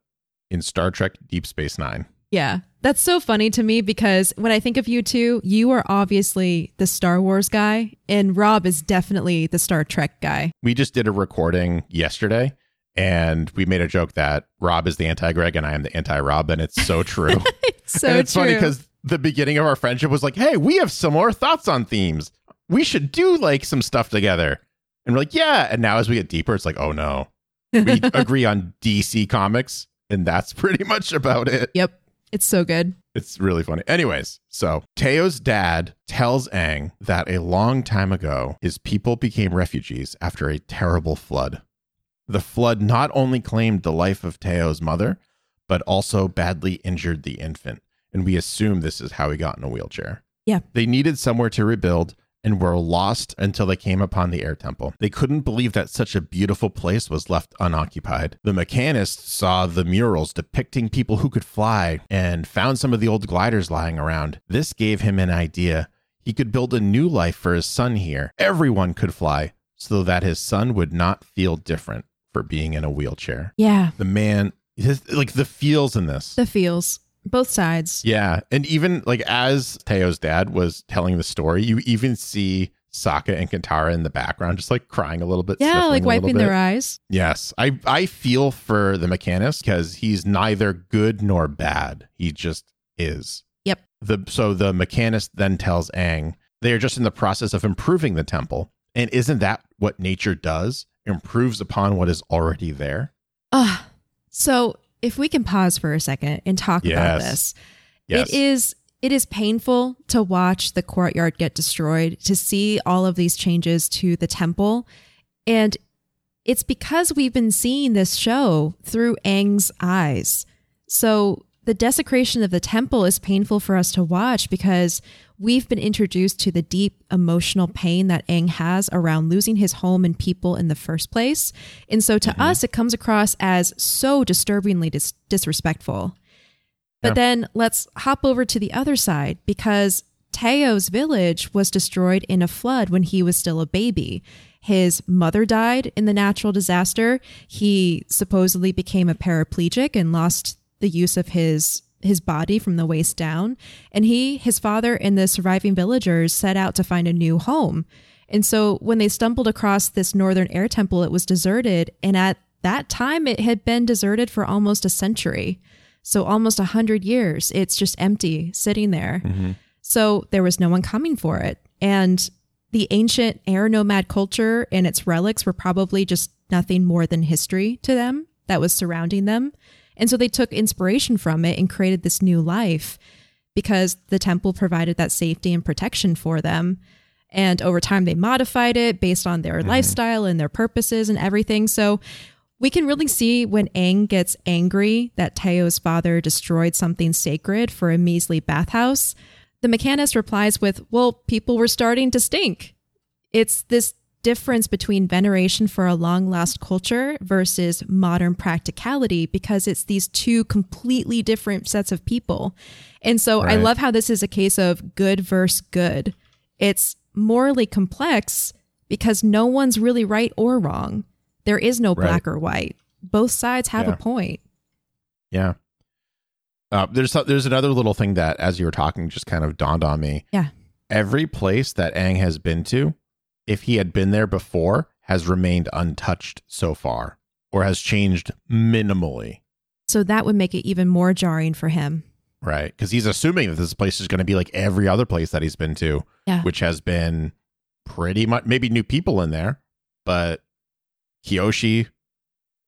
in Star Trek Deep Space Nine. Yeah. That's so funny to me because when I think of you two, you are obviously the Star Wars guy, and Rob is definitely the Star Trek guy. we just did a recording yesterday and we made a joke that Rob is the anti Greg and I am the anti Rob, and it's so true. So and it's true. funny because the beginning of our friendship was like, hey, we have similar thoughts on themes. We should do like some stuff together. And we're like, yeah. And now as we get deeper, it's like, oh no. We agree on DC comics, and that's pretty much about it. yep. It's so good. It's really funny. Anyways, so Teo's dad tells Aang that a long time ago, his people became refugees after a terrible flood. The flood not only claimed the life of Teo's mother, but also badly injured the infant. And we assume this is how he got in a wheelchair. Yeah. They needed somewhere to rebuild and were lost until they came upon the air temple. They couldn't believe that such a beautiful place was left unoccupied. The mechanist saw the murals depicting people who could fly and found some of the old gliders lying around. This gave him an idea. He could build a new life for his son here. Everyone could fly so that his son would not feel different for being in a wheelchair. Yeah. The man, his, like the feels in this The feels. Both sides. Yeah. And even like as Teo's dad was telling the story, you even see Sokka and Katara in the background, just like crying a little bit. Yeah, like sniffling a little wiping their eyes. Yes. I, I feel for the mechanist because he's neither good nor bad. He just is. Yep. The so the mechanist then tells Aang they are just in the process of improving the temple. And isn't that what nature does? Improves upon what is already there. Ah, so if we can pause for a second and talk about this, Yes. it is it is painful to watch the courtyard get destroyed, to see all of these changes to the temple, and it's because we've been seeing this show through Aang's eyes. So the desecration of the temple is painful for us to watch because we've been introduced to the deep emotional pain that Aang has around losing his home and people in the first place. And so to mm-hmm. us, it comes across as so disturbingly dis- disrespectful. But Yeah. then let's hop over to the other side because Teo's village was destroyed in a flood when he was still a baby. His mother died in the natural disaster. He supposedly became a paraplegic and lost the use of his his body from the waist down. And he, his father, and the surviving villagers set out to find a new home. And so when they stumbled across this northern air temple, it was deserted. And at that time, it had been deserted for almost a century. So almost a hundred years. It's just empty, sitting there. Mm-hmm. So there was no one coming for it. And the ancient air nomad culture and its relics were probably just nothing more than history to them that was surrounding them. And so they took inspiration from it and created this new life because the temple provided that safety and protection for them. And over time, they modified it based on their mm-hmm. lifestyle and their purposes and everything. So we can really see when Aang gets angry that Teo's father destroyed something sacred for a measly bathhouse. The mechanist replies with, Well, people were starting to stink. It's this difference between veneration for a long lost culture versus modern practicality because it's these two completely different sets of people. And so I love how this is a case of good versus good. It's morally complex because no one's really right or wrong. There is no Right. black or white. Both sides have Yeah. a point. Yeah. Uh, there's there's another little thing that, as you were talking, just kind of dawned on me. Yeah. Every place that Aang has been to, if he had been there before, has remained untouched so far, or has changed minimally. So that would make it even more jarring for him. Right? Because he's assuming that this place is going to be like every other place that he's been to, Yeah. which has been pretty much maybe new people in there, but Kyoshi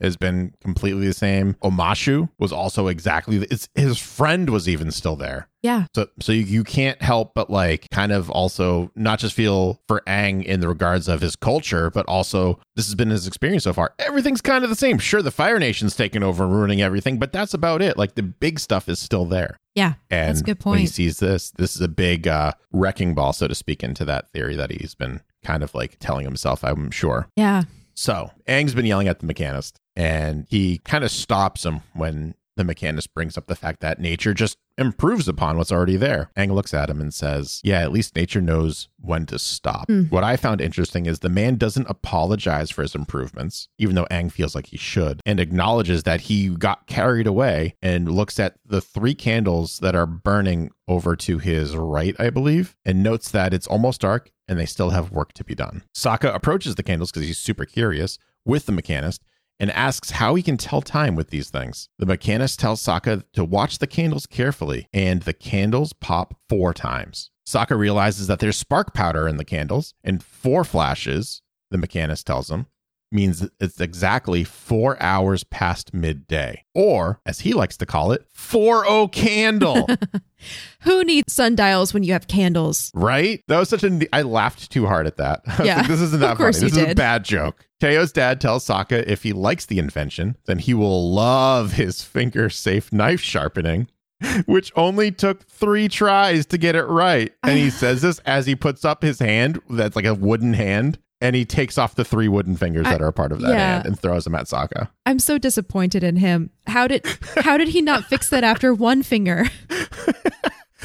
has been completely the same. Omashu was also exactly the, it's, his friend was even still there. Yeah. So so you, you can't help but like kind of also not just feel for Aang in the regards of his culture, but also this has been his experience so far. Everything's kind of the same. Sure, the Fire Nation's taken over and ruining everything, but that's about it. Like the big stuff is still there. Yeah. And That's a good when he sees this, this is a big uh, wrecking ball, so to speak, into that theory that he's been kind of like telling himself, I'm sure. Yeah. So Aang's been yelling at the mechanist, and he kind of stops him when the mechanist brings up the fact that nature just improves upon what's already there. Aang looks at him and says, Yeah, at least nature knows when to stop. Hmm. What I found interesting is the man doesn't apologize for his improvements, even though Aang feels like he should, and acknowledges that he got carried away and looks at the three candles that are burning over to his right, I believe, and notes that it's almost dark and they still have work to be done. Sokka approaches the candles because he's super curious with the mechanist and asks how he can tell time with these things. The mechanist tells Sokka to watch the candles carefully, and the candles pop four times. Sokka realizes that there's spark powder in the candles, and four flashes, the mechanist tells him, means it's exactly four hours past midday. Or, as he likes to call it, 4 0 candle. Who needs sundials when you have candles? Right? That was such a. I laughed too hard at that. Yeah, like, this isn't that funny. This is a did. bad joke. Teo's dad tells Sokka if he likes the invention, then he will love his finger safe knife sharpening, which only took three tries to get it right. And he says this as he puts up his hand, that's like a wooden hand, and he takes off the three wooden fingers that are a part of that yeah. hand and throws them at Sokka. I'm so disappointed in him. How did how did he not fix that after one finger?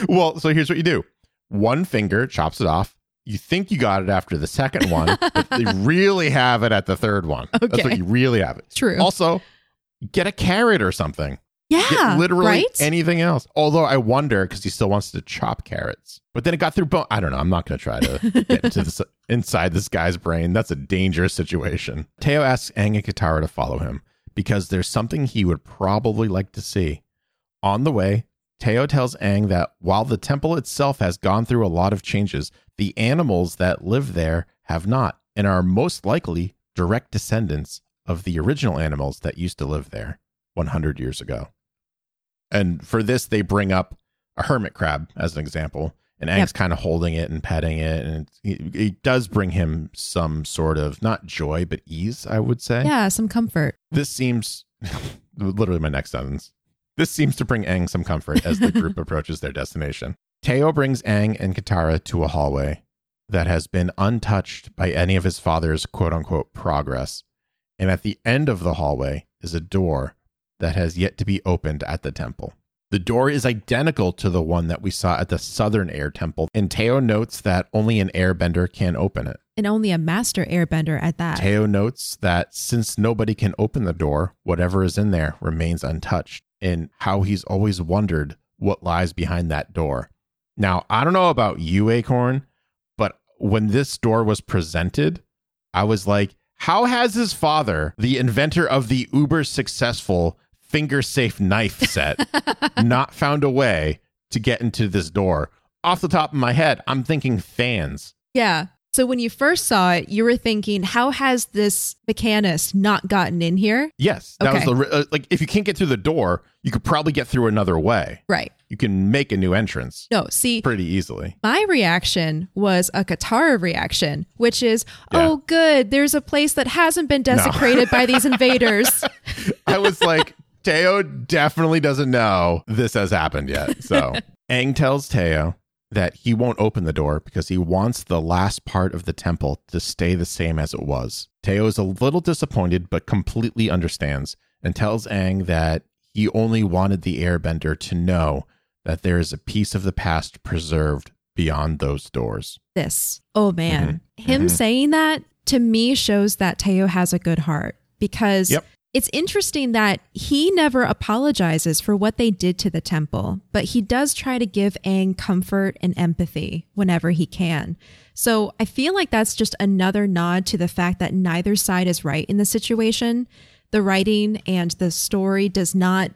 Well, so here's what you do one finger chops it off. You think you got it after the second one, but you really have it at the third one. That's what you really have it. True. Also, get a carrot or something. Yeah. Literally right? anything else. Although I wonder because he still wants to chop carrots. But then it got through bone. I don't know. I'm not going to try to get into this inside this guy's brain. That's a dangerous situation. Teo asks Aang and Katara to follow him because there's something he would probably like to see. On the way, Teo tells Aang that while the temple itself has gone through a lot of changes, the animals that live there have not and are most likely direct descendants of the original animals that used to live there 100 years ago. And for this, they bring up a hermit crab as an example. And Aang's Yep. kind of holding it and petting it. And it, it does bring him some sort of, not joy, but ease, I would say. Yeah, some comfort. This seems, literally my next sentence. This seems to bring Aang some comfort as the group approaches their destination. Teo brings Aang and Katara to a hallway that has been untouched by any of his father's quote unquote progress. And at the end of the hallway is a door that has yet to be opened at the temple. The door is identical to the one that we saw at the Southern Air Temple, and Teo notes that only an airbender can open it. And only a master airbender at that. Teo notes that since nobody can open the door, whatever is in there remains untouched, and how he's always wondered what lies behind that door. Now, I don't know about you, Acorn, but when this door was presented, I was like, how has his father, the inventor of the uber successful finger safe knife set, not found a way to get into this door? Off the top of my head, I'm thinking fans. Yeah. So when you first saw it, you were thinking, how has this mechanist not gotten in here? Yes, that was the uh, like. If you can't get through the door, you could probably get through another way. Right. You can make a new entrance No, see, pretty easily. my reaction was a Katara reaction, which is, Yeah. oh, good, there's a place that hasn't been desecrated by these invaders. I was like, Teo definitely doesn't know this has happened yet. So Aang tells Teo that he won't open the door because he wants the last part of the temple to stay the same as it was. Teo is a little disappointed, but completely understands and tells Aang that he only wanted the airbender to know that there is a piece of the past preserved beyond those doors. this. Oh man. Mm-hmm. Him Mhm. saying that to me shows that Teo has a good heart because Yep. It's interesting that he never apologizes for what they did to the temple, but he does try to give Aang comfort and empathy whenever he can. So I feel like that's just another nod to the fact that neither side is right in the situation. The writing and the story does not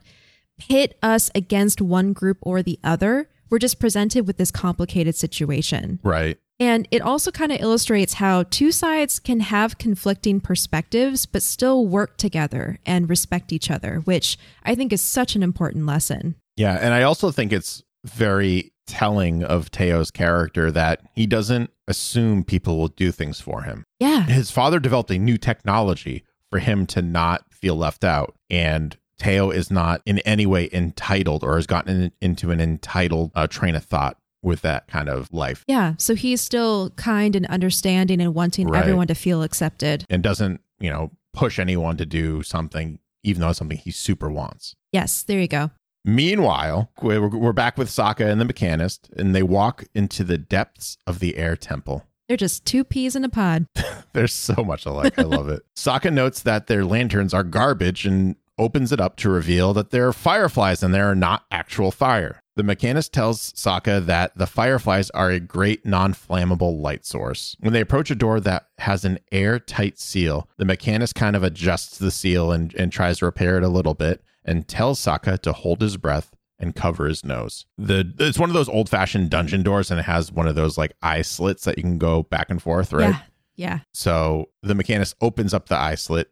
pit us against one group or the other. We're just presented with this complicated situation. Right. And it also kind of illustrates how two sides can have conflicting perspectives, but still work together and respect each other, which I think is such an important lesson. Yeah, and I also think it's very telling of Teo's character that he doesn't assume people will do things for him. Yeah. His father developed a new technology for him to not feel left out, and Teo is not in any way entitled or has gotten in- into an entitled uh, train of thought with that kind of life Yeah. So he's still kind and understanding and wanting Right. everyone to feel accepted. and doesn't, you know, push anyone to do something even though it's something he super wants. Yes. There you go. Meanwhile, we're, back with Sokka and the mechanist, and they walk into the depths of the air temple. They're just two peas in a pod. There's so much alike. I love it. Sokka notes that their lanterns are garbage and opens it up to reveal that there are fireflies and they are not actual fire. The mechanist tells Sokka that the fireflies are a great non flammable light source. When they approach a door that has an airtight seal, the mechanist kind of adjusts the seal and, and tries to repair it a little bit and tells Sokka to hold his breath and cover his nose. The it's one of those old fashioned dungeon doors and it has one of those like eye slits that you can go back and forth, right? Yeah. Yeah. So the mechanist opens up the eye slit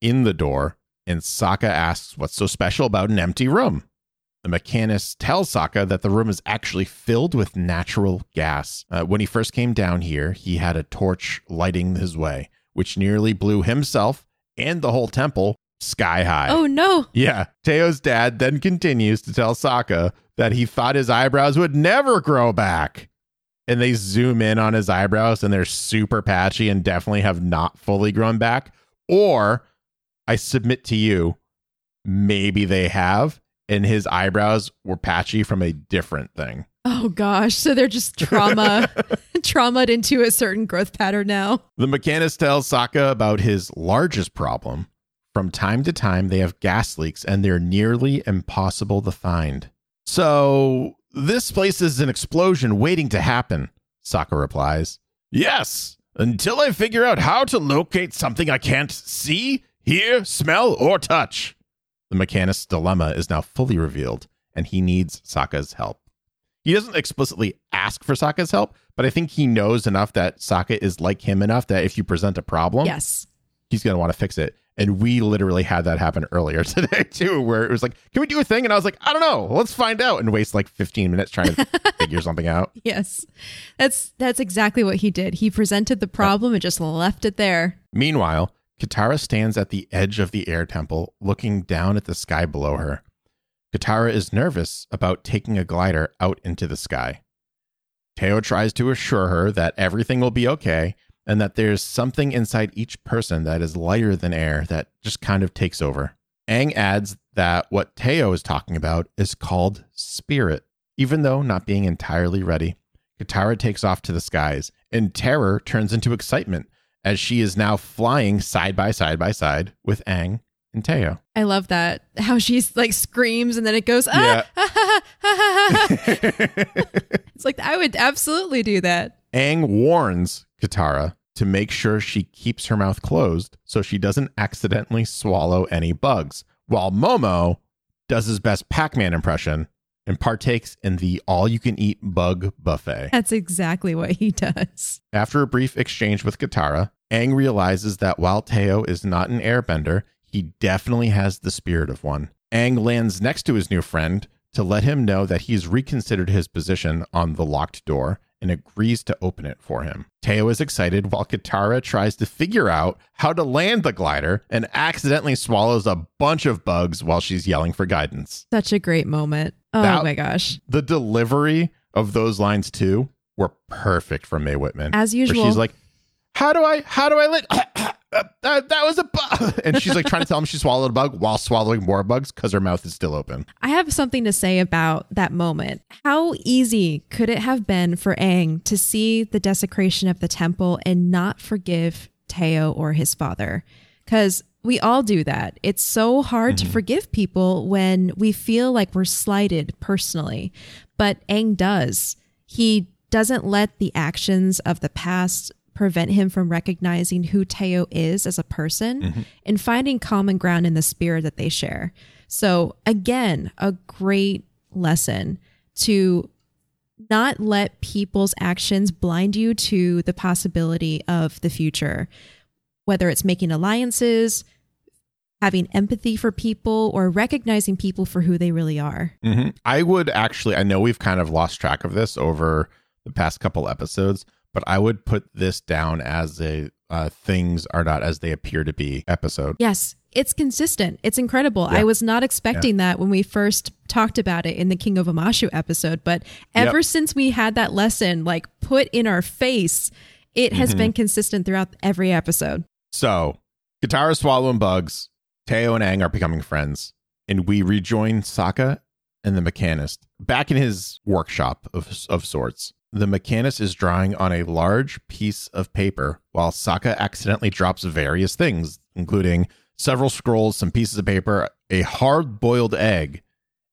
in the door, and Sokka asks what's so special about an empty room. The mechanist tells Sokka that the room is actually filled with natural gas. Uh, when he first came down here, he had a torch lighting his way, which nearly blew himself and the whole temple sky high. Oh, no. Yeah. Teo's dad then continues to tell Sokka that he thought his eyebrows would never grow back. And they zoom in on his eyebrows and they're super patchy and definitely have not fully grown back. Or I submit to you, maybe they have, and his eyebrows were patchy from a different thing. Oh, gosh. So they're just trauma, traumatized into a certain growth pattern now. The mechanist tells Sokka about his largest problem From time to time, they have gas leaks and they're nearly impossible to find. So, this place is an explosion waiting to happen, Sokka replies. Yes, until I figure out how to locate something I can't see, hear, smell, or touch. The mechanist's dilemma is now fully revealed, and he needs Sokka's help. He doesn't explicitly ask for Sokka's help, but I think he knows enough that Sokka is like him enough that if you present a problem, Yes. he's going to want to fix it. And we literally had that happen earlier today too, where it was like, "Can we do a thing?" And I was like, "I don't know. Let's find out." And waste like 15 minutes trying to figure something out. Yes. That's that's exactly what he did. He presented the problem and just left it there. Meanwhile, Katara stands at the edge of the air temple, looking down at the sky below her. Katara is nervous about taking a glider out into the sky. Teo tries to assure her that everything will be okay and that there's something inside each person that is lighter than air that just kind of takes over. Aang adds that what Teo is talking about is called spirit. Even though not being entirely ready, Katara takes off to the skies, and terror turns into excitement as she is now flying side by side by side with Aang and Teo. I love that. How she's like screams and then it goes, ah, it's like I would absolutely do that. Aang warns Katara to make sure she keeps her mouth closed so she doesn't accidentally swallow any bugs, while Momo does his best Pac Man impression and partakes in the all you can eat bug buffet. That's exactly what he does. After a brief exchange with Katara, Aang realizes that while Teo is not an airbender, he definitely has the spirit of one. Aang lands next to his new friend to let him know that he's reconsidered his position on the locked door and agrees to open it for him. Teo is excited while Katara tries to figure out how to land the glider and accidentally swallows a bunch of bugs while she's yelling for guidance. Such a great moment. Oh That- my gosh. The delivery of those lines too were perfect from Mae Whitman. As usual. she's like, "How do I? How do I let?" that, that was a bug, and she's like trying to tell him she swallowed a bug while swallowing more bugs because her mouth is still open. I have something to say about that moment. How easy could it have been for Aang to see the desecration of the temple and not forgive Teo or his father? Because we all do that. It's so hard to mm-hmm. forgive people when we feel like we're slighted personally. But Aang does. He doesn't let the actions of the past prevent him from recognizing who Teo is as a person and finding common ground in the spirit that they share. So, again, a great lesson to not let people's actions blind you to the possibility of the future, whether it's making alliances, having empathy for people, or recognizing people for who they really are. Mm-hmm. I would actually, I know we've kind of lost track of this over the past couple episodes, but I would put this down as a uh, things are not as they appear to be episode. Yes, it's consistent. It's incredible. Yeah. I was not expecting that when we first talked about it in the King of Omashu episode, but ever Yep. since we had that lesson like put in our face, it has Mm-hmm. been consistent throughout every episode. So, Katara swallowing bugs, Teo and Aang are becoming friends, and we rejoin Sokka and the mechanist back in his workshop of, of sorts. The mechanist is drawing on a large piece of paper while Sokka accidentally drops various things, including several scrolls, some pieces of paper, a hard boiled egg,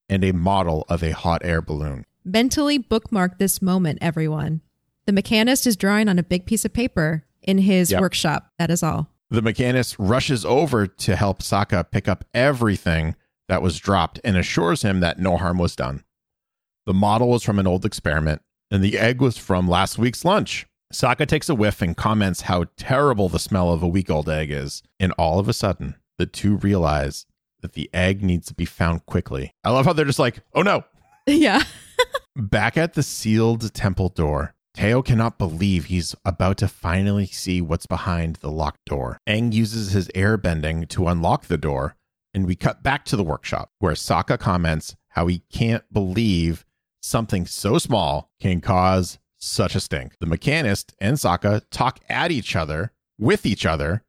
and a model of a hot air balloon. Mentally bookmark this moment, everyone. The mechanist is drawing on a big piece of paper in his Yep. workshop. That is all. The mechanist rushes over to help Sokka pick up everything that was dropped and assures him that no harm was done. The model was from an old experiment, and the egg was from last week's lunch. Sokka takes a whiff and comments how terrible the smell of a week old egg is. And all of a sudden, the two realize that the egg needs to be found quickly. I love how they're just like, oh no, yeah. Back at the sealed temple door, Teo cannot believe he's about to finally see what's behind the locked door. Aang uses his air bending to unlock the door, and we cut back to the workshop where Sokka comments how he can't believe something so small can cause such a stink. The mechanist and Sokka talk at each other, with each other,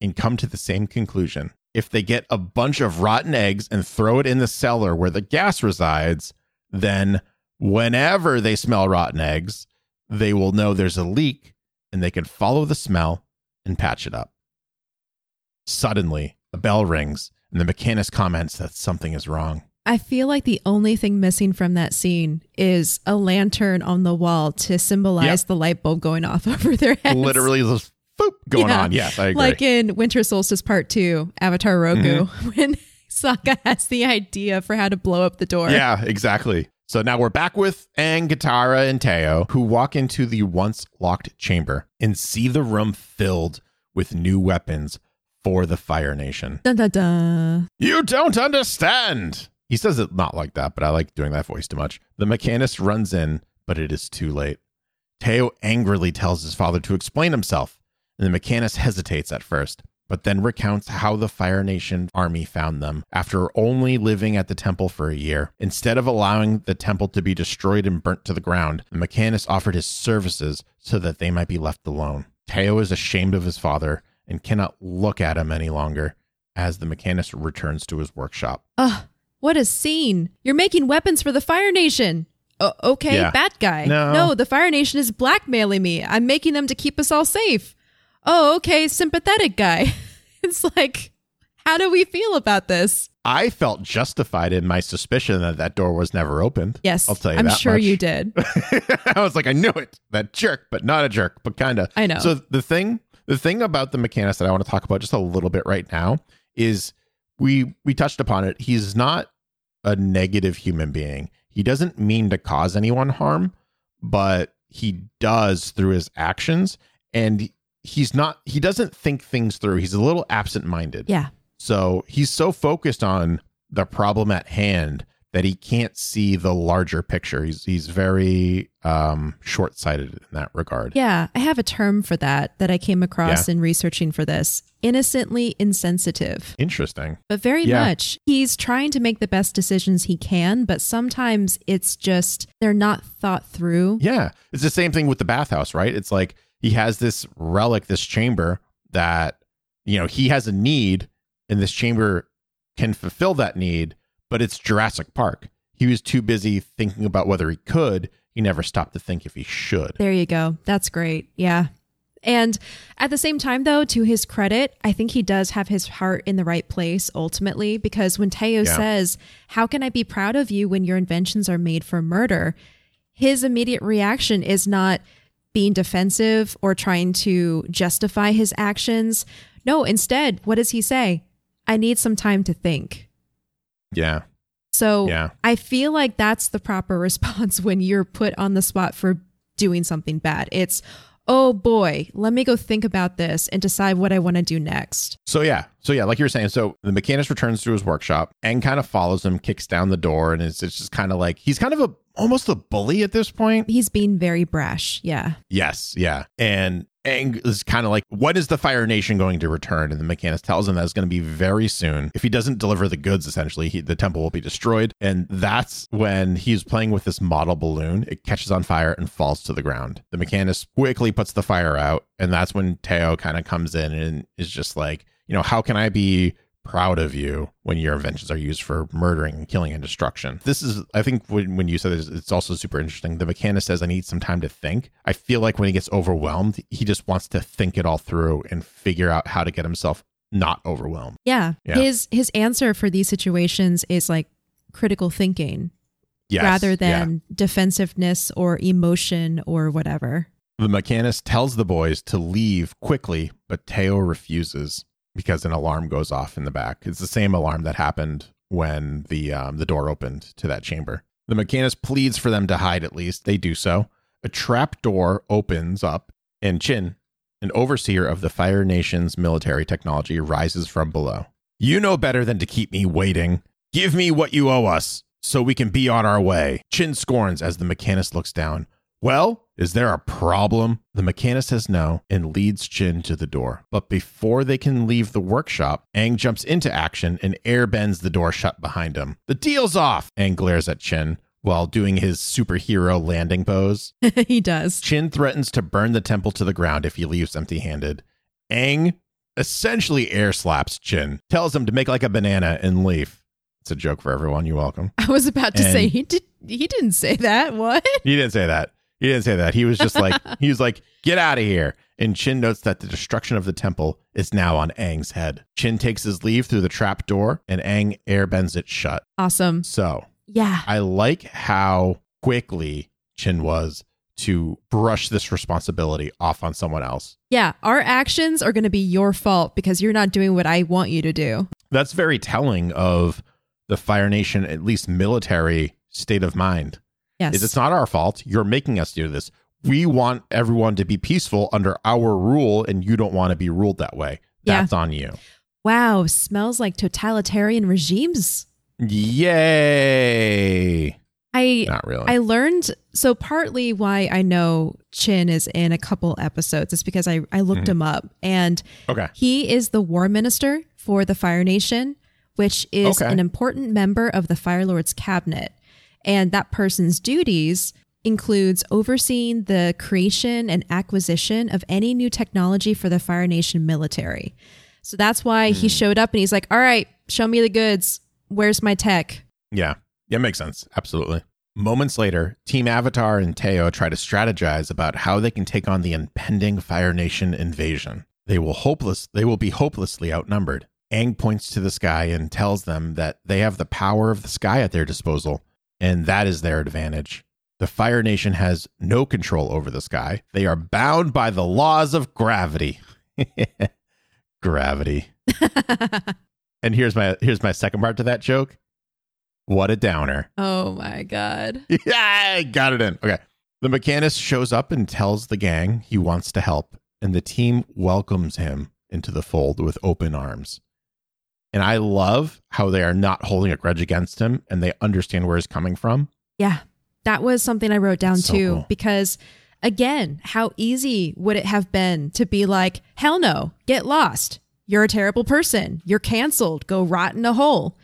and come to the same conclusion. If they get a bunch of rotten eggs and throw it in the cellar where the gas resides, then whenever they smell rotten eggs, they will know there's a leak and they can follow the smell and patch it up. Suddenly, A bell rings, and the mechanist comments that something is wrong. I feel like the only thing missing from that scene is a lantern on the wall to symbolize Yep. the light bulb going off over their heads. Literally, this boop going Yeah. on. Yes, I agree. Like in Winter Solstice Part 2, Avatar Roku, Mm-hmm. when Sokka has the idea for how to blow up the door. Yeah, exactly. So now we're back with Aang, Katara, and Teo, who walk into the once locked chamber and see the room filled with new weapons for the Fire Nation. Dun, dun, dun. You don't understand. He says it not like that, but I like doing that voice too much. The mechanist runs in, but it is too late. Teo angrily tells his father to explain himself, and the mechanist hesitates at first, but then recounts how the Fire Nation army found them after only living at the temple for a year. Instead of allowing the temple to be destroyed and burnt to the ground, the mechanist offered his services so that they might be left alone. Teo is ashamed of his father and cannot look at him any longer as the mechanist returns to his workshop. Ugh, what a scene. You're making weapons for the Fire Nation. O- okay, Yeah. bad guy. No. the Fire Nation is blackmailing me. I'm making them to keep us all safe. Oh, okay, sympathetic guy. it's like, how do we feel about this? I felt justified in my suspicion that that door was never opened. Yes, I'll tell you I'm sure much. you did. I was like, I knew it. That jerk, but not a jerk, but kind of. I know. So the thing, the thing about the mechanist that I want to talk about just a little bit right now is we we touched upon it. He's not a negative human being. He doesn't mean to cause anyone harm, but he does through his actions, and he's not. He doesn't think things through. He's a little absent-minded. Yeah. So he's so focused on the problem at hand that he can't see the larger picture. He's he's very um, short sighted in that regard. Yeah, I have a term for that that I came across in researching for this. Innocently insensitive. Interesting. But very Yeah. much. He's trying to make the best decisions he can, but sometimes it's just they're not thought through. Yeah, it's the same thing with the bathhouse, right? It's like he has this relic, this chamber that you know he has a need, and this chamber can fulfill that need. But it's Jurassic Park. He was too busy thinking about whether he could. He never stopped to think if he should. There you go. That's great. Yeah. And at the same time, though, to his credit, I think he does have his heart in the right place ultimately, because when Teo Yeah. says, How can I be proud of you when your inventions are made for murder? His immediate reaction is not being defensive or trying to justify his actions. No, instead, what does he say? I need some time to think. Yeah, So Yeah. I feel like that's the proper response when you're put on the spot for doing something bad. It's, oh boy, let me go think about this and decide what I want to do next. So yeah, so yeah, like you were saying, so the mechanist returns to his workshop and kind of follows him, kicks down the door, and it's, it's just kind of like he's kind of a almost a bully at this point. He's being very brash. Yeah. Yes, yeah, and Aang is kind of like, when is the Fire Nation going to return? And the mechanist tells him that it's going to be very soon. If he doesn't deliver the goods, essentially, he, the temple will be destroyed. And that's when he's playing with this model balloon. It catches on fire and falls to the ground. The mechanist quickly puts the fire out, and that's when Teo kind of comes in and is just like, you know, how can I be proud of you when your inventions are used for murdering and killing and destruction. This is, I think, when, when you said this, it's also super interesting. The mechanist says, I need some time to think. I feel like when he gets overwhelmed, he just wants to think it all through and figure out how to get himself not overwhelmed. Yeah. Yeah. His his answer for these situations is like critical thinking Yes. rather yeah. than defensiveness or emotion or whatever. The mechanist tells the boys to leave quickly, but Teo refuses because an alarm goes off in the back. It's the same alarm that happened when the um, the door opened to that chamber. The mechanist pleads for them to hide at least. They do so. A trap door opens up, and Qin, an overseer of the Fire Nation's military technology, rises from below. You know better than to keep me waiting. Give me what you owe us so we can be on our way. Qin scorns as the mechanist looks down. Well, is there a problem? The mechanist says no and leads Qin to the door. But before they can leave the workshop, Aang jumps into action and air bends the door shut behind him. The deal's off! Aang glares at Qin while doing his superhero landing pose. he does. Qin threatens to burn the temple to the ground if he leaves empty handed. Aang essentially air slaps Qin, tells him to make like a banana and leave. It's a joke for everyone. You're welcome. I was about to say he did he didn't say that. What? He didn't say that. He didn't say that. He was just like, he was like, get out of here. And Qin notes that the destruction of the temple is now on Aang's head. Qin takes his leave through the trap door and Aang airbends it shut. Awesome. So Yeah. I like how quickly Qin was to brush this responsibility off on someone else. Yeah. Our actions are going to be your fault because you're not doing what I want you to do. That's very telling of the Fire Nation, at least military state of mind. Yes. is it's not our fault. You're making us do this. We want everyone to be peaceful under our rule, and you don't want to be ruled that way. Yeah. That's on you. wow. Smells like totalitarian regimes. Yay. I Not really. I learned so partly why I know Qin is in a couple episodes is because I, I looked mm-hmm. him up and okay. he is the war minister for the Fire Nation, which is Okay. an important member of the Fire Lord's cabinet. And that person's duties includes overseeing the creation and acquisition of any new technology for the Fire Nation military. So that's why he hmm. showed up and he's like, "All right, show me the goods. Where's my tech?" Yeah. Yeah, makes sense. Absolutely. Moments later, Team Avatar and Teo try to strategize about how they can take on the impending Fire Nation invasion. They will hopeless they will be hopelessly outnumbered. Aang points to the sky and tells them that they have the power of the sky at their disposal, and that is their advantage. The Fire Nation has no control over the sky. They are bound by the laws of gravity. gravity. And here's my here's my second part to that joke. What a downer. oh my god. yeah, I got it in. Okay. The mechanist shows up and tells the gang he wants to help, and the team welcomes him into the fold with open arms. And I love how they are not holding a grudge against him and they understand where he's coming from. Yeah, that was something I wrote down So too cool. because again, how easy would it have been to be like, "Hell no, get lost. You're a terrible person. You're canceled. Go rot in a hole."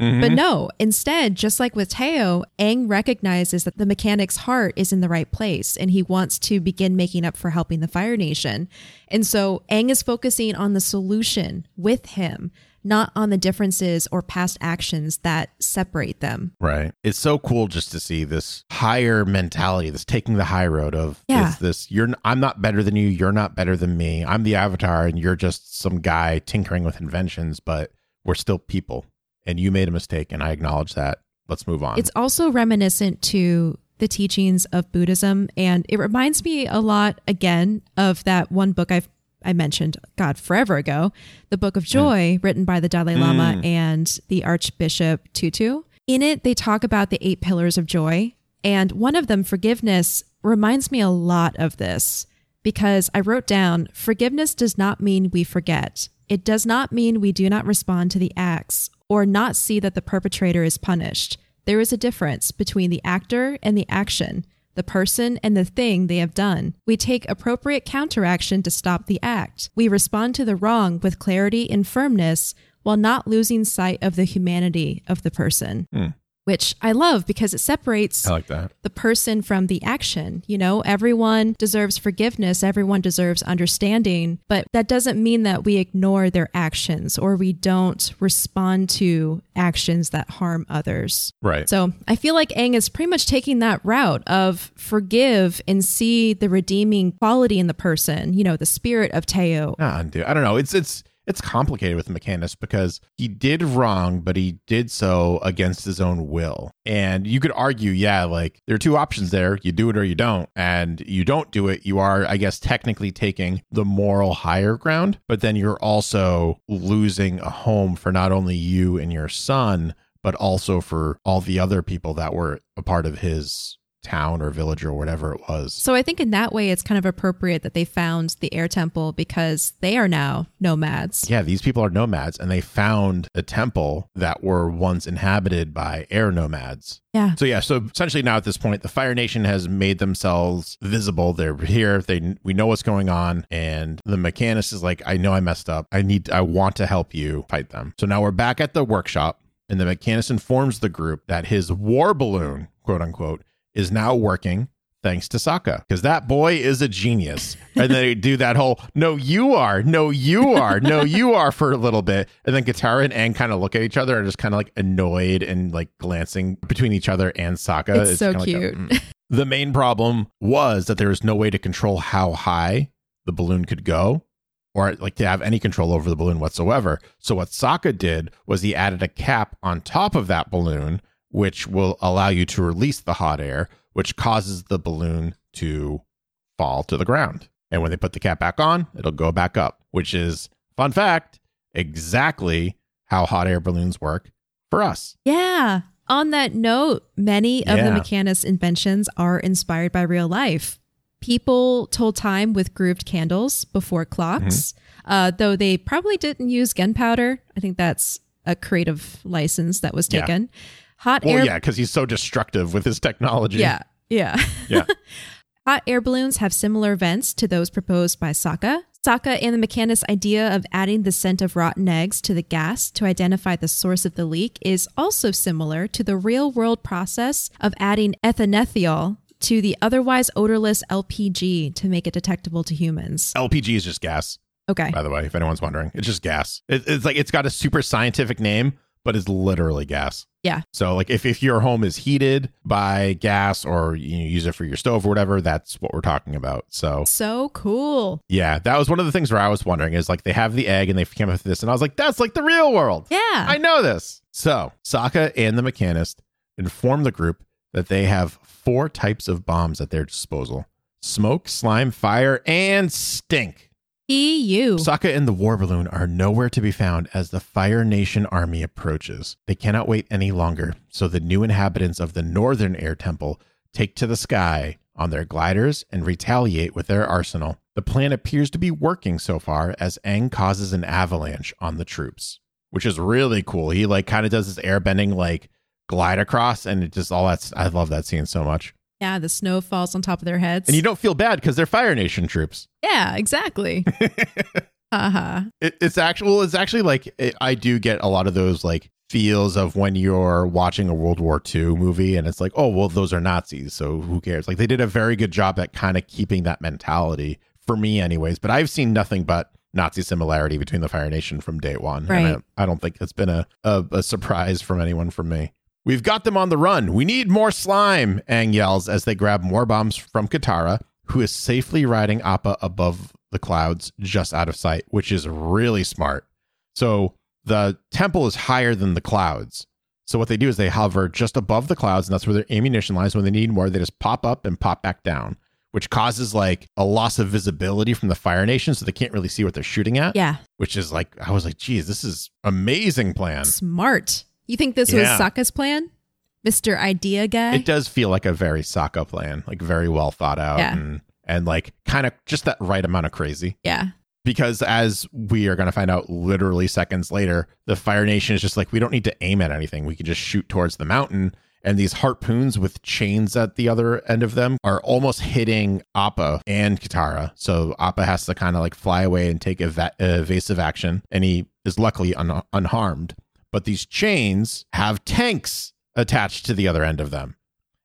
Mm-hmm. But no, instead, just like with Teo, Aang recognizes that the mechanic's heart is in the right place and he wants to begin making up for helping the Fire Nation. And so Aang is focusing on the solution with him, not on the differences or past actions that separate them. Right. It's so cool just to see this higher mentality, this taking the high road of Yeah. it's this you're I'm not better than you, you're not better than me. I'm the avatar and you're just some guy tinkering with inventions, but we're still people. And you made a mistake and I acknowledge that. Let's move on. It's also reminiscent to the teachings of Buddhism, and it reminds me a lot again of that one book I've I mentioned, God, forever ago, the Book of Joy, hmm. written by the Dalai Lama hmm. and the Archbishop Tutu. In it, they talk about the eight pillars of joy, and one of them, forgiveness, reminds me a lot of this because I wrote down forgiveness does not mean we forget. It does not mean we do not respond to the acts or not see that the perpetrator is punished. There is a difference between the actor and the action, the person and the thing they have done. We take appropriate counteraction to stop the act. We respond to the wrong with clarity and firmness while not losing sight of the humanity of the person. Hmm. Which I love because it separates I like that. the person from the action. You know, everyone deserves forgiveness, everyone deserves understanding, but that doesn't mean that we ignore their actions or we don't respond to actions that harm others. Right. So I feel like Aang is pretty much taking that route of forgive and see the redeeming quality in the person, you know, the spirit of Teo. Nah, dude. I don't know. It's it's it's complicated with the mechanist because he did wrong, but he did so against his own will. And you could argue, yeah, like there are two options there. You do it or you don't. And you don't do it, you are, I guess, technically taking the moral higher ground, but then you're also losing a home for not only you and your son, but also for all the other people that were a part of his town or village or whatever it was. So I think in that way it's kind of appropriate that they found the air temple because they are now nomads. Yeah, these people are nomads and they found a temple that were once inhabited by air nomads. Yeah. So yeah, so essentially now at this point the Fire Nation has made themselves visible. They're here. They we know what's going on and the mechanist is like I know I messed up. I need I want to help you fight them. So now we're back at the workshop and the mechanist informs the group that his war balloon, quote unquote, is now working thanks to Sokka because that boy is a genius. And they do that whole "No, you are, no, you are, no, you are" for a little bit, and then Katara and Aang kind of look at each other and just kind of like annoyed and like glancing between each other and Sokka. It's so kinda like a, cute. mm. The main problem was that there was no way to control how high the balloon could go or like to have any control over the balloon whatsoever. So what Sokka did was he added a cap on top of that balloon, which will allow you to release the hot air, which causes the balloon to fall to the ground. And when they put the cap back on, it'll go back up, which is fun fact, exactly how hot air balloons work for us. Yeah. On that note, many of the Yeah. Mechanist inventions are inspired by real life. People told time with grooved candles before clocks, Mm-hmm. uh, though they probably didn't use gunpowder. I think that's a creative license that was Yeah. Hot Well, air yeah, because he's so destructive with his technology. Yeah, yeah. Yeah. Hot air balloons have similar vents to those proposed by Sokka. Sokka and the mechanist's idea of adding the scent of rotten eggs to the gas to identify the source of the leak is also similar to the real world process of adding ethanethiol to the otherwise odorless LPG to make it detectable to humans. LPG is just gas, Okay. by the way, if anyone's wondering. It's just gas. It, it's like it's got a super scientific name, but it's literally gas. Yeah. So, like, if, if your home is heated by gas or you use it for your stove or whatever, that's what we're talking about. So, So cool. yeah, that was one of the things where I was wondering is like they have the egg and they came up with this, and I was like, that's like the real world. Yeah. I know this. So, Sokka and the mechanist inform the group that they have four types of bombs at their disposal smoke, slime, fire, and stink. EU. Sokka and the war balloon are nowhere to be found as the Fire Nation army approaches. They cannot wait any longer, so the new inhabitants of the Northern Air Temple take to the sky on their gliders and retaliate with their arsenal. The plan appears to be working so far as Aang causes an avalanche on the troops, which is really cool. He like kind of does this airbending like glide across and it just all that's I love that scene so much. Yeah, the snow falls on top of their heads. And you don't feel bad because they're Fire Nation troops. yeah, exactly. uh-huh. it, it's actual it's actually like it, i do get a lot of those like feels of when you're watching a world war ii movie and it's like oh well those are nazis so who cares like they did a very good job at kind of keeping that mentality for me anyways but i've seen nothing but nazi similarity between the fire nation from day one Right. and I, I don't think it's been a, a, a surprise from anyone from me we've got them on the run we need more slime Aang yells as they grab more bombs from katara who is safely riding appa above the clouds just out of sight, which is really smart. So the temple is higher than the clouds. So what they do is they hover just above the clouds, and that's where their ammunition lies. When they need more, they just pop up and pop back down, which causes like a loss of visibility from the Fire Nation, so they can't really see what they're shooting at. Yeah. Which is like, I was like, geez, this is amazing plan. Smart. You think this Yeah. was Sokka's plan? Mr. Idea guy? It does feel like a very Sokka plan, like very well thought out, Yeah. and and like kind of just that right amount of crazy. yeah. because as we are going to find out literally seconds later the fire nation is just like we don't need to aim at anything we can just shoot towards the mountain and these harpoons with chains at the other end of them are almost hitting appa and katara so appa has to kind of like fly away and take eva- evasive action and he is luckily un- unharmed but these chains have tanks attached to the other end of them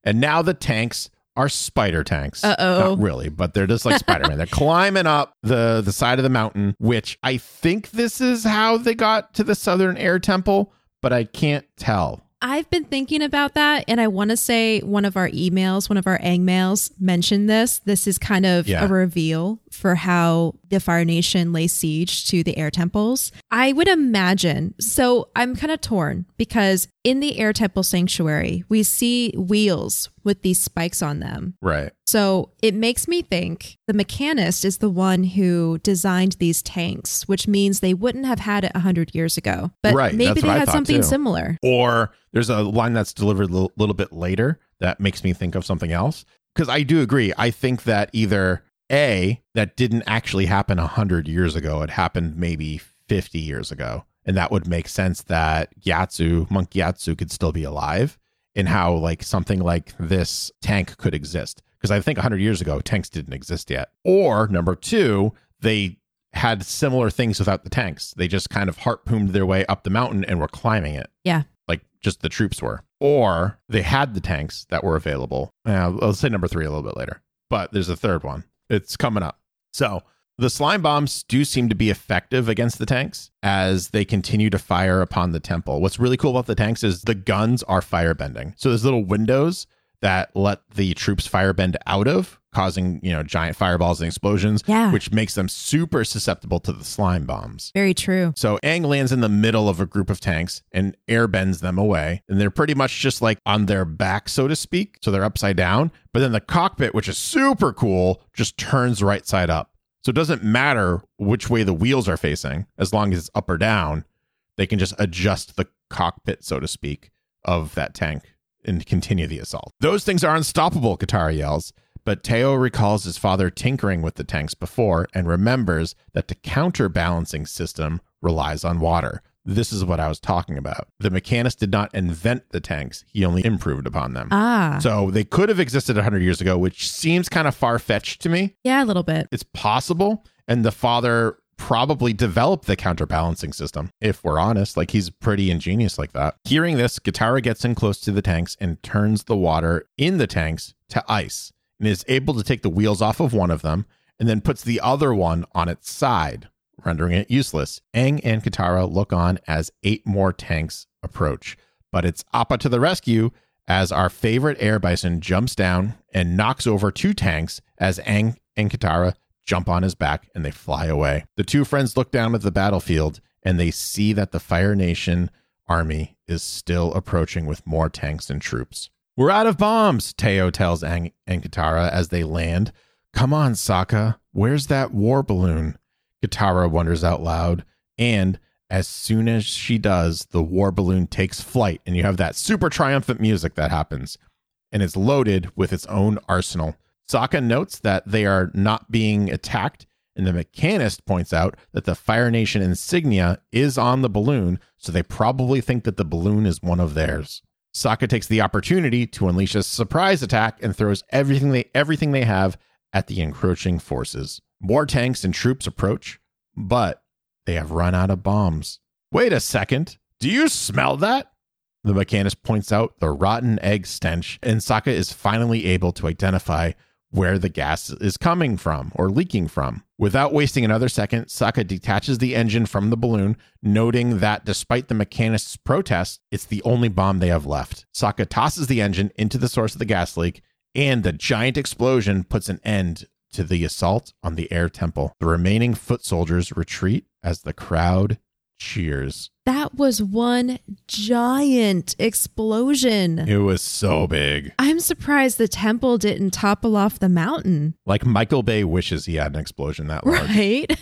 and now the tanks are spider tanks. Uh-oh. Not really, but they're just like Spider-Man. they're climbing up the the side of the mountain, which I think this is how they got to the Southern Air Temple, but I can't tell. I've been thinking about that, and I want to say one of our emails, one of our Aang mails mentioned this. This is kind of Yeah. a reveal for how the Fire Nation lay siege to the air temples. I would imagine. So I'm kind of torn because in the air temple sanctuary, we see wheels with these spikes on them. Right. So it makes me think the mechanist is the one who designed these tanks, which means they wouldn't have had it 100 years ago. But Right, maybe they I had something too. similar. Or there's a line that's delivered a little, little bit later that makes me think of something else. Because I do agree. I think that either A, that didn't actually happen 100 years ago, it happened maybe 50 years ago. And that would make sense that Gyatso, Monk Gyatso, could still be alive and how like something like this tank could exist. Because I think 100 years ago, tanks didn't exist yet. Or number two, they had similar things without the tanks. They just kind of harpooned their way up the mountain and were climbing it Yeah. like just the troops were, or they had the tanks that were available. Uh, let's say number three a little bit later, but there's a third one. It's coming up. So the slime bombs do seem to be effective against the tanks as they continue to fire upon the temple. What's really cool about the tanks is the guns are firebending. So there's little windows that let the troops firebend out of, causing, you know, giant fireballs and explosions, Yeah. which makes them super susceptible to the slime bombs. Very true. So Aang lands in the middle of a group of tanks and airbends them away. And they're pretty much just like on their back, so to speak. So they're upside down. But then the cockpit, which is super cool, just turns right side up. So it doesn't matter which way the wheels are facing, as long as it's up or down, they can just adjust the cockpit, so to speak, of that tank and continue the assault. Those things are unstoppable, Katara yells. But Teo recalls his father tinkering with the tanks before and remembers that the counterbalancing system relies on water. This is what I was talking about. The mechanist did not invent the tanks, he only improved upon them. Ah, So they could have existed 100 years ago, which seems kind of far fetched to me. yeah, a little bit. It's possible. And the father probably developed the counterbalancing system, if we're honest. Like he's pretty ingenious like that. Hearing this, Katara gets in close to the tanks and turns the water in the tanks to ice and is able to take the wheels off of one of them and then puts the other one on its side, rendering it useless. Aang and Katara look on as eight more tanks approach. But it's Appa to the rescue as our favorite air bison jumps down and knocks over two tanks as Aang and Katara jump on his back and they fly away. The two friends look down at the battlefield and they see that the Fire Nation army is still approaching with more tanks and troops. We're out of bombs, Teo tells Aang and Katara as they land. Come on, Sokka. Where's that war balloon? Katara wonders out loud. And as soon as she does, the war balloon takes flight, and you have that super triumphant music that happens. And it's loaded with its own arsenal. Sokka notes that they are not being attacked, and the mechanist points out that the Fire Nation insignia is on the balloon, so they probably think that the balloon is one of theirs. Sokka takes the opportunity to unleash a surprise attack and throws everything they everything they have at the encroaching forces. More tanks and troops approach, but they have run out of bombs. Wait a second. Do you smell that? The mechanist points out the rotten egg stench, and Sokka is finally able to identify where the gas is coming from or leaking from. Without wasting another second, Sokka detaches the engine from the balloon, noting that despite the mechanist's protest, it's the only bomb they have left. Sokka tosses the engine into the source of the gas leak, and the giant explosion puts an end to the assault on the air temple. The remaining foot soldiers retreat as the crowd cheers. That was one giant explosion. It was so big. I'm surprised the temple didn't topple off the mountain. Like Michael Bay wishes he had an explosion that large. Right?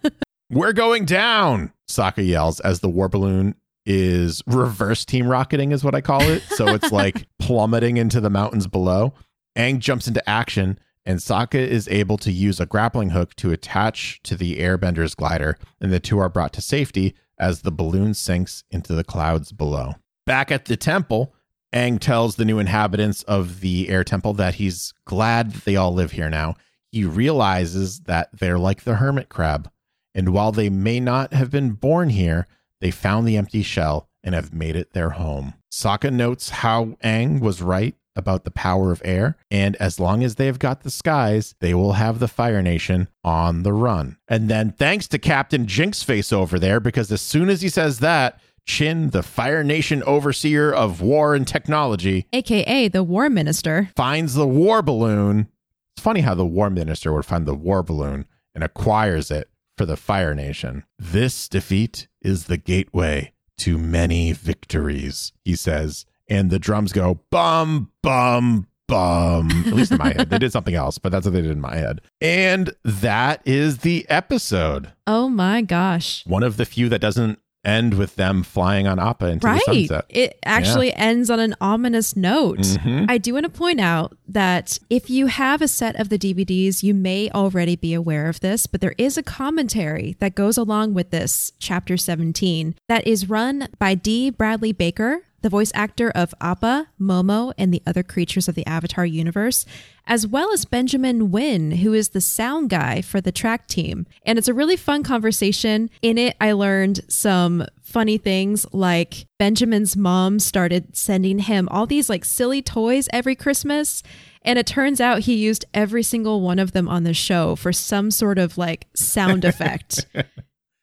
We're going down, Sokka yells as the war balloon is reverse team rocketing, is what I call it. So it's like plummeting into the mountains below. Aang jumps into action, and Sokka is able to use a grappling hook to attach to the airbender's glider, and the two are brought to safety as the balloon sinks into the clouds below. Back at the temple, Aang tells the new inhabitants of the air temple that he's glad that they all live here now. He realizes that they're like the hermit crab, and while they may not have been born here, they found the empty shell and have made it their home. Sokka notes how Aang was right about the power of air, and as long as they've got the skies, they will have the Fire Nation on the run. And then thanks to Captain Jinxface over there, because as soon as he says that, Qin, the Fire Nation overseer of war and technology, AKA the war minister. finds the war balloon. It's funny how the war minister would find the war balloon and acquires it for the Fire Nation. This defeat is the gateway to many victories, he says. And the drums go bum, bum, bum. At least in my head. They did something else, but that's what they did in my head. And that is the episode. Oh my gosh. One of the few that doesn't end with them flying on Appa into the sunset. It actually ends on an ominous note. Mhm. I do want to point out that if you have a set of the DVDs, you may already be aware of this, but there is a commentary that goes along with this, chapter 17, that is run by D. Bradley Baker, the voice actor of Appa, Momo, and the other creatures of the Avatar universe, as well as Benjamin Wynn, who is the sound guy for the track team. And it's a really fun conversation. In it, I learned some funny things like Benjamin's mom started sending him all these like silly toys every Christmas. And it turns out he used every single one of them on the show for some sort of like sound effect.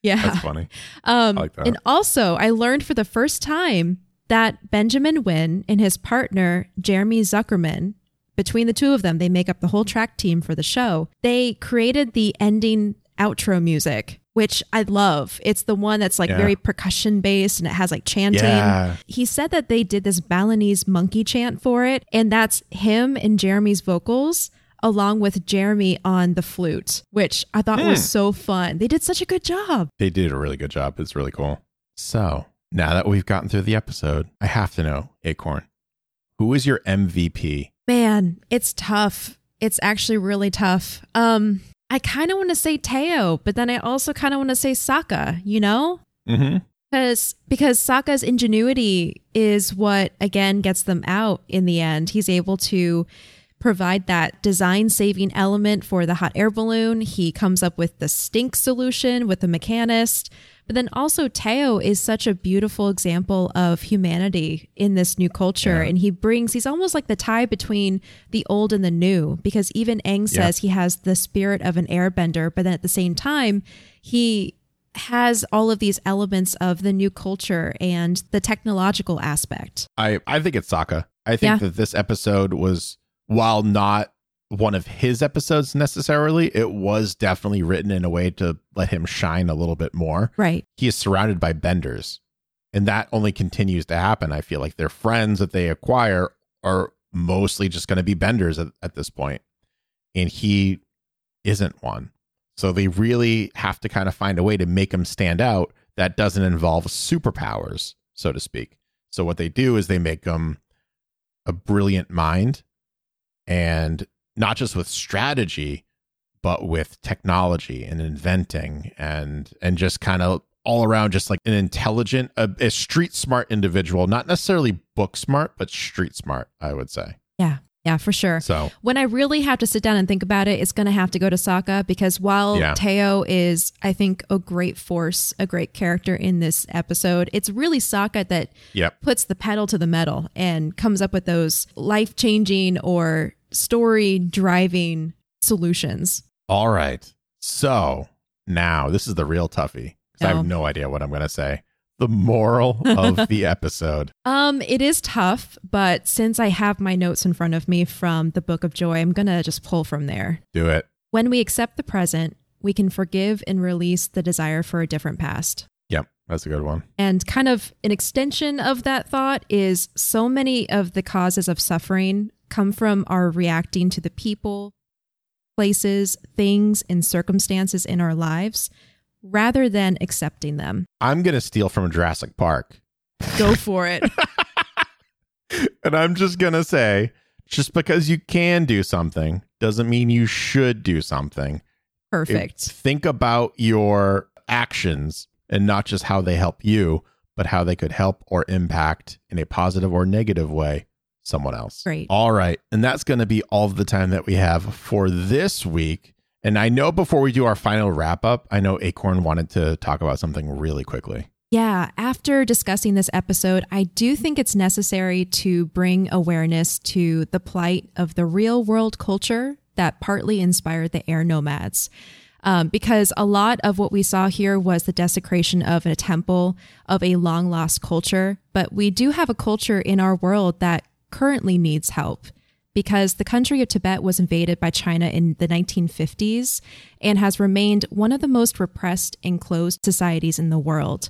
Yeah. That's funny. Um, I like that. And also, I learned for the first time that Benjamin Wynn and his partner, Jeremy Zuckerman, between the two of them, they make up the whole track team for the show. They created the ending outro music, which I love. It's the one that's like Yeah. very percussion based and it has like chanting. Yeah. He said that they did this Balinese monkey chant for it, and that's him and Jeremy's vocals. Along with Jeremy on the flute, which I thought Hmm. was so fun. They did such a good job. They did a really good job. It's really cool. So now that we've gotten through the episode, I have to know, Acorn, who is your MVP? Man, it's tough. It's actually really tough. Um, I kind of want to say Teo, but then I also kind of want to say Sokka, you know? Mm-hmm. Because because Sokka's ingenuity is what again gets them out in the end. He's able to provide that design saving element for the hot air balloon. He comes up with the stink solution with the mechanist. But then also Teo is such a beautiful example of humanity in this new culture. Yeah. And he brings he's almost like the tie between the old and the new, because even Aang Yeah. says he has the spirit of an airbender, but then at the same time, he has all of these elements of the new culture and the technological aspect. I, I think it's Sokka. I think Yeah. that this episode was, while not one of his episodes necessarily, it was definitely written in a way to let him shine a little bit more. Right. He is surrounded by benders, and that only continues to happen. I feel like their friends that they acquire are mostly just going to be benders at, at this point, and he isn't one. So they really have to kind of find a way to make him stand out that doesn't involve superpowers, so to speak. So what they do is they make him a brilliant mind and not just with strategy but with technology and inventing and and just kind of all around just like an intelligent a, a street smart individual not necessarily book smart but street smart i would say Yeah. Yeah, for sure. so When I really have to sit down and think about it, it's going to have to go to Sokka because while Yeah. Teo is, I think, a great force, a great character in this episode, it's really Sokka that yep puts the pedal to the metal and comes up with those life changing or story driving solutions. all right so now this is the real toughie 'cause i have No. no idea what i'm going to say the moral of the episode Um, it is tough, but since I have my notes in front of me from the Book of Joy, I'm gonna just pull from there. do it When we accept the present, we can forgive and release the desire for a different past. yep that's a good one And kind of an extension of that thought is so many of the causes of suffering come from our reacting to the people, places, things, and circumstances in our lives rather than accepting them. i'm going to steal from jurassic park Go for it. and I'm just going to say just because you can do something doesn't mean you should do something. Perfect. think about your actions and not just how they help you, but how they could help or impact in a positive or negative way someone else. Great. All right. And that's going to be all of the time that we have for this week. And I know before we do our final wrap up, I know Acorn wanted to talk about something really quickly. Yeah, after discussing this episode, I do think it's necessary to bring awareness to the plight of the real world culture that partly inspired the air nomads. Um, because a lot of what we saw here was the desecration of a temple, of a long lost culture. But we do have a culture in our world that currently needs help because the country of Tibet was invaded by China in the 1950s and has remained one of the most repressed and closed societies in the world.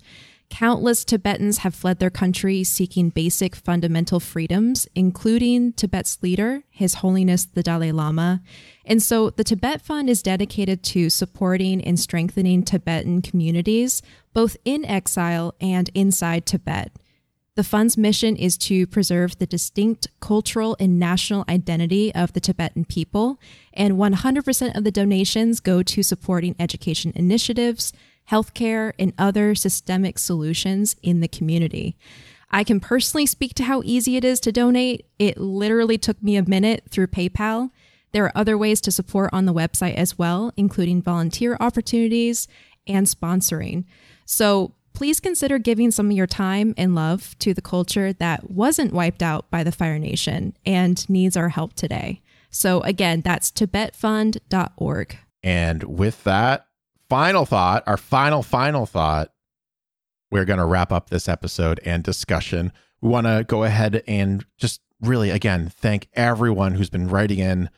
Countless Tibetans have fled their country seeking basic fundamental freedoms, including Tibet's leader, His Holiness the Dalai Lama. And so the Tibet Fund is dedicated to supporting and strengthening Tibetan communities, both in exile and inside Tibet. The fund's mission is to preserve the distinct cultural and national identity of the Tibetan people, and 100% of the donations go to supporting education initiatives, healthcare, and other systemic solutions in the community. I can personally speak to how easy it is to donate. It literally took me a minute through PayPal. There are other ways to support on the website as well, including volunteer opportunities and sponsoring. So please consider giving some of your time and love to the culture that wasn't wiped out by the Fire Nation and needs our help today. So again, that's tibetfund.org. And with that final thought, our final, final thought, we're going to wrap up this episode and discussion we want to go ahead and just really, again, thank everyone who's been writing in,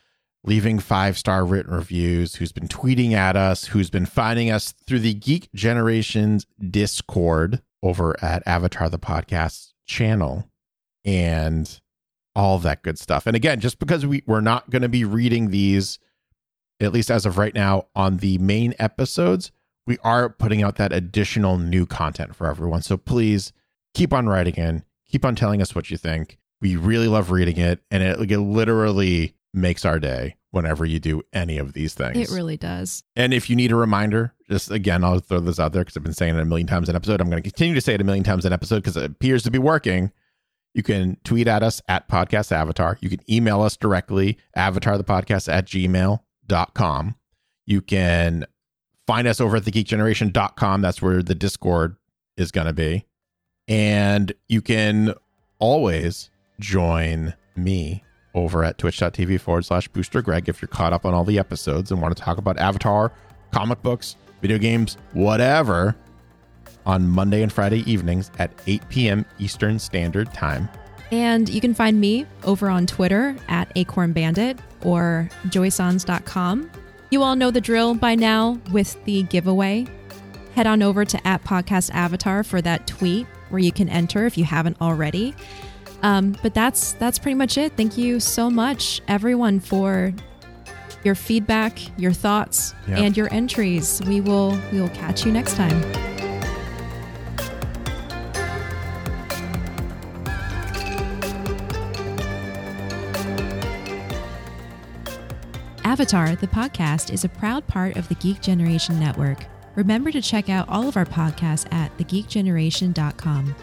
leaving five star written reviews, who's been tweeting at us, who's been finding us through the Geek Generations Discord over at Avatar the Podcast channel and all that good stuff. And again, just because we, we're not going to be reading these, at least as of right now, on the main episodes, we are putting out that additional new content for everyone. So please keep on writing in, keep on telling us what you think. We really love reading it, and it, it literally makes our day whenever you do any of these things. It really does. And if you need a reminder, just again, I'll throw this out there because I've been saying it a million times an episode. I'm going to continue to say it a million times an episode because it appears to be working. You can tweet at us at Podcast Avatar. You can email us directly, avatarthepodcast at gmail.com. You can find us over at thegeekgeneration.com. That's where the Discord is going to be. And you can always join me over at twitch.tv forward slash booster Greg if you're caught up on all the episodes and want to talk about Avatar, comic books, video games, whatever, on Monday and Friday evenings at 8 p.m. Eastern Standard Time. And you can find me over on Twitter at Acorn Bandit or joysons.com. You all know the drill by now with the giveaway. Head on over to at Podcast Avatar for that tweet where you can enter if you haven't already. Um, but that's that's pretty much it. Thank you so much, everyone, for your feedback, your thoughts, Yeah. and your entries. We will we will catch you next time. Avatar, the podcast, is a proud part of the Geek Generation Network. Remember to check out all of our podcasts at thegeekgeneration.com.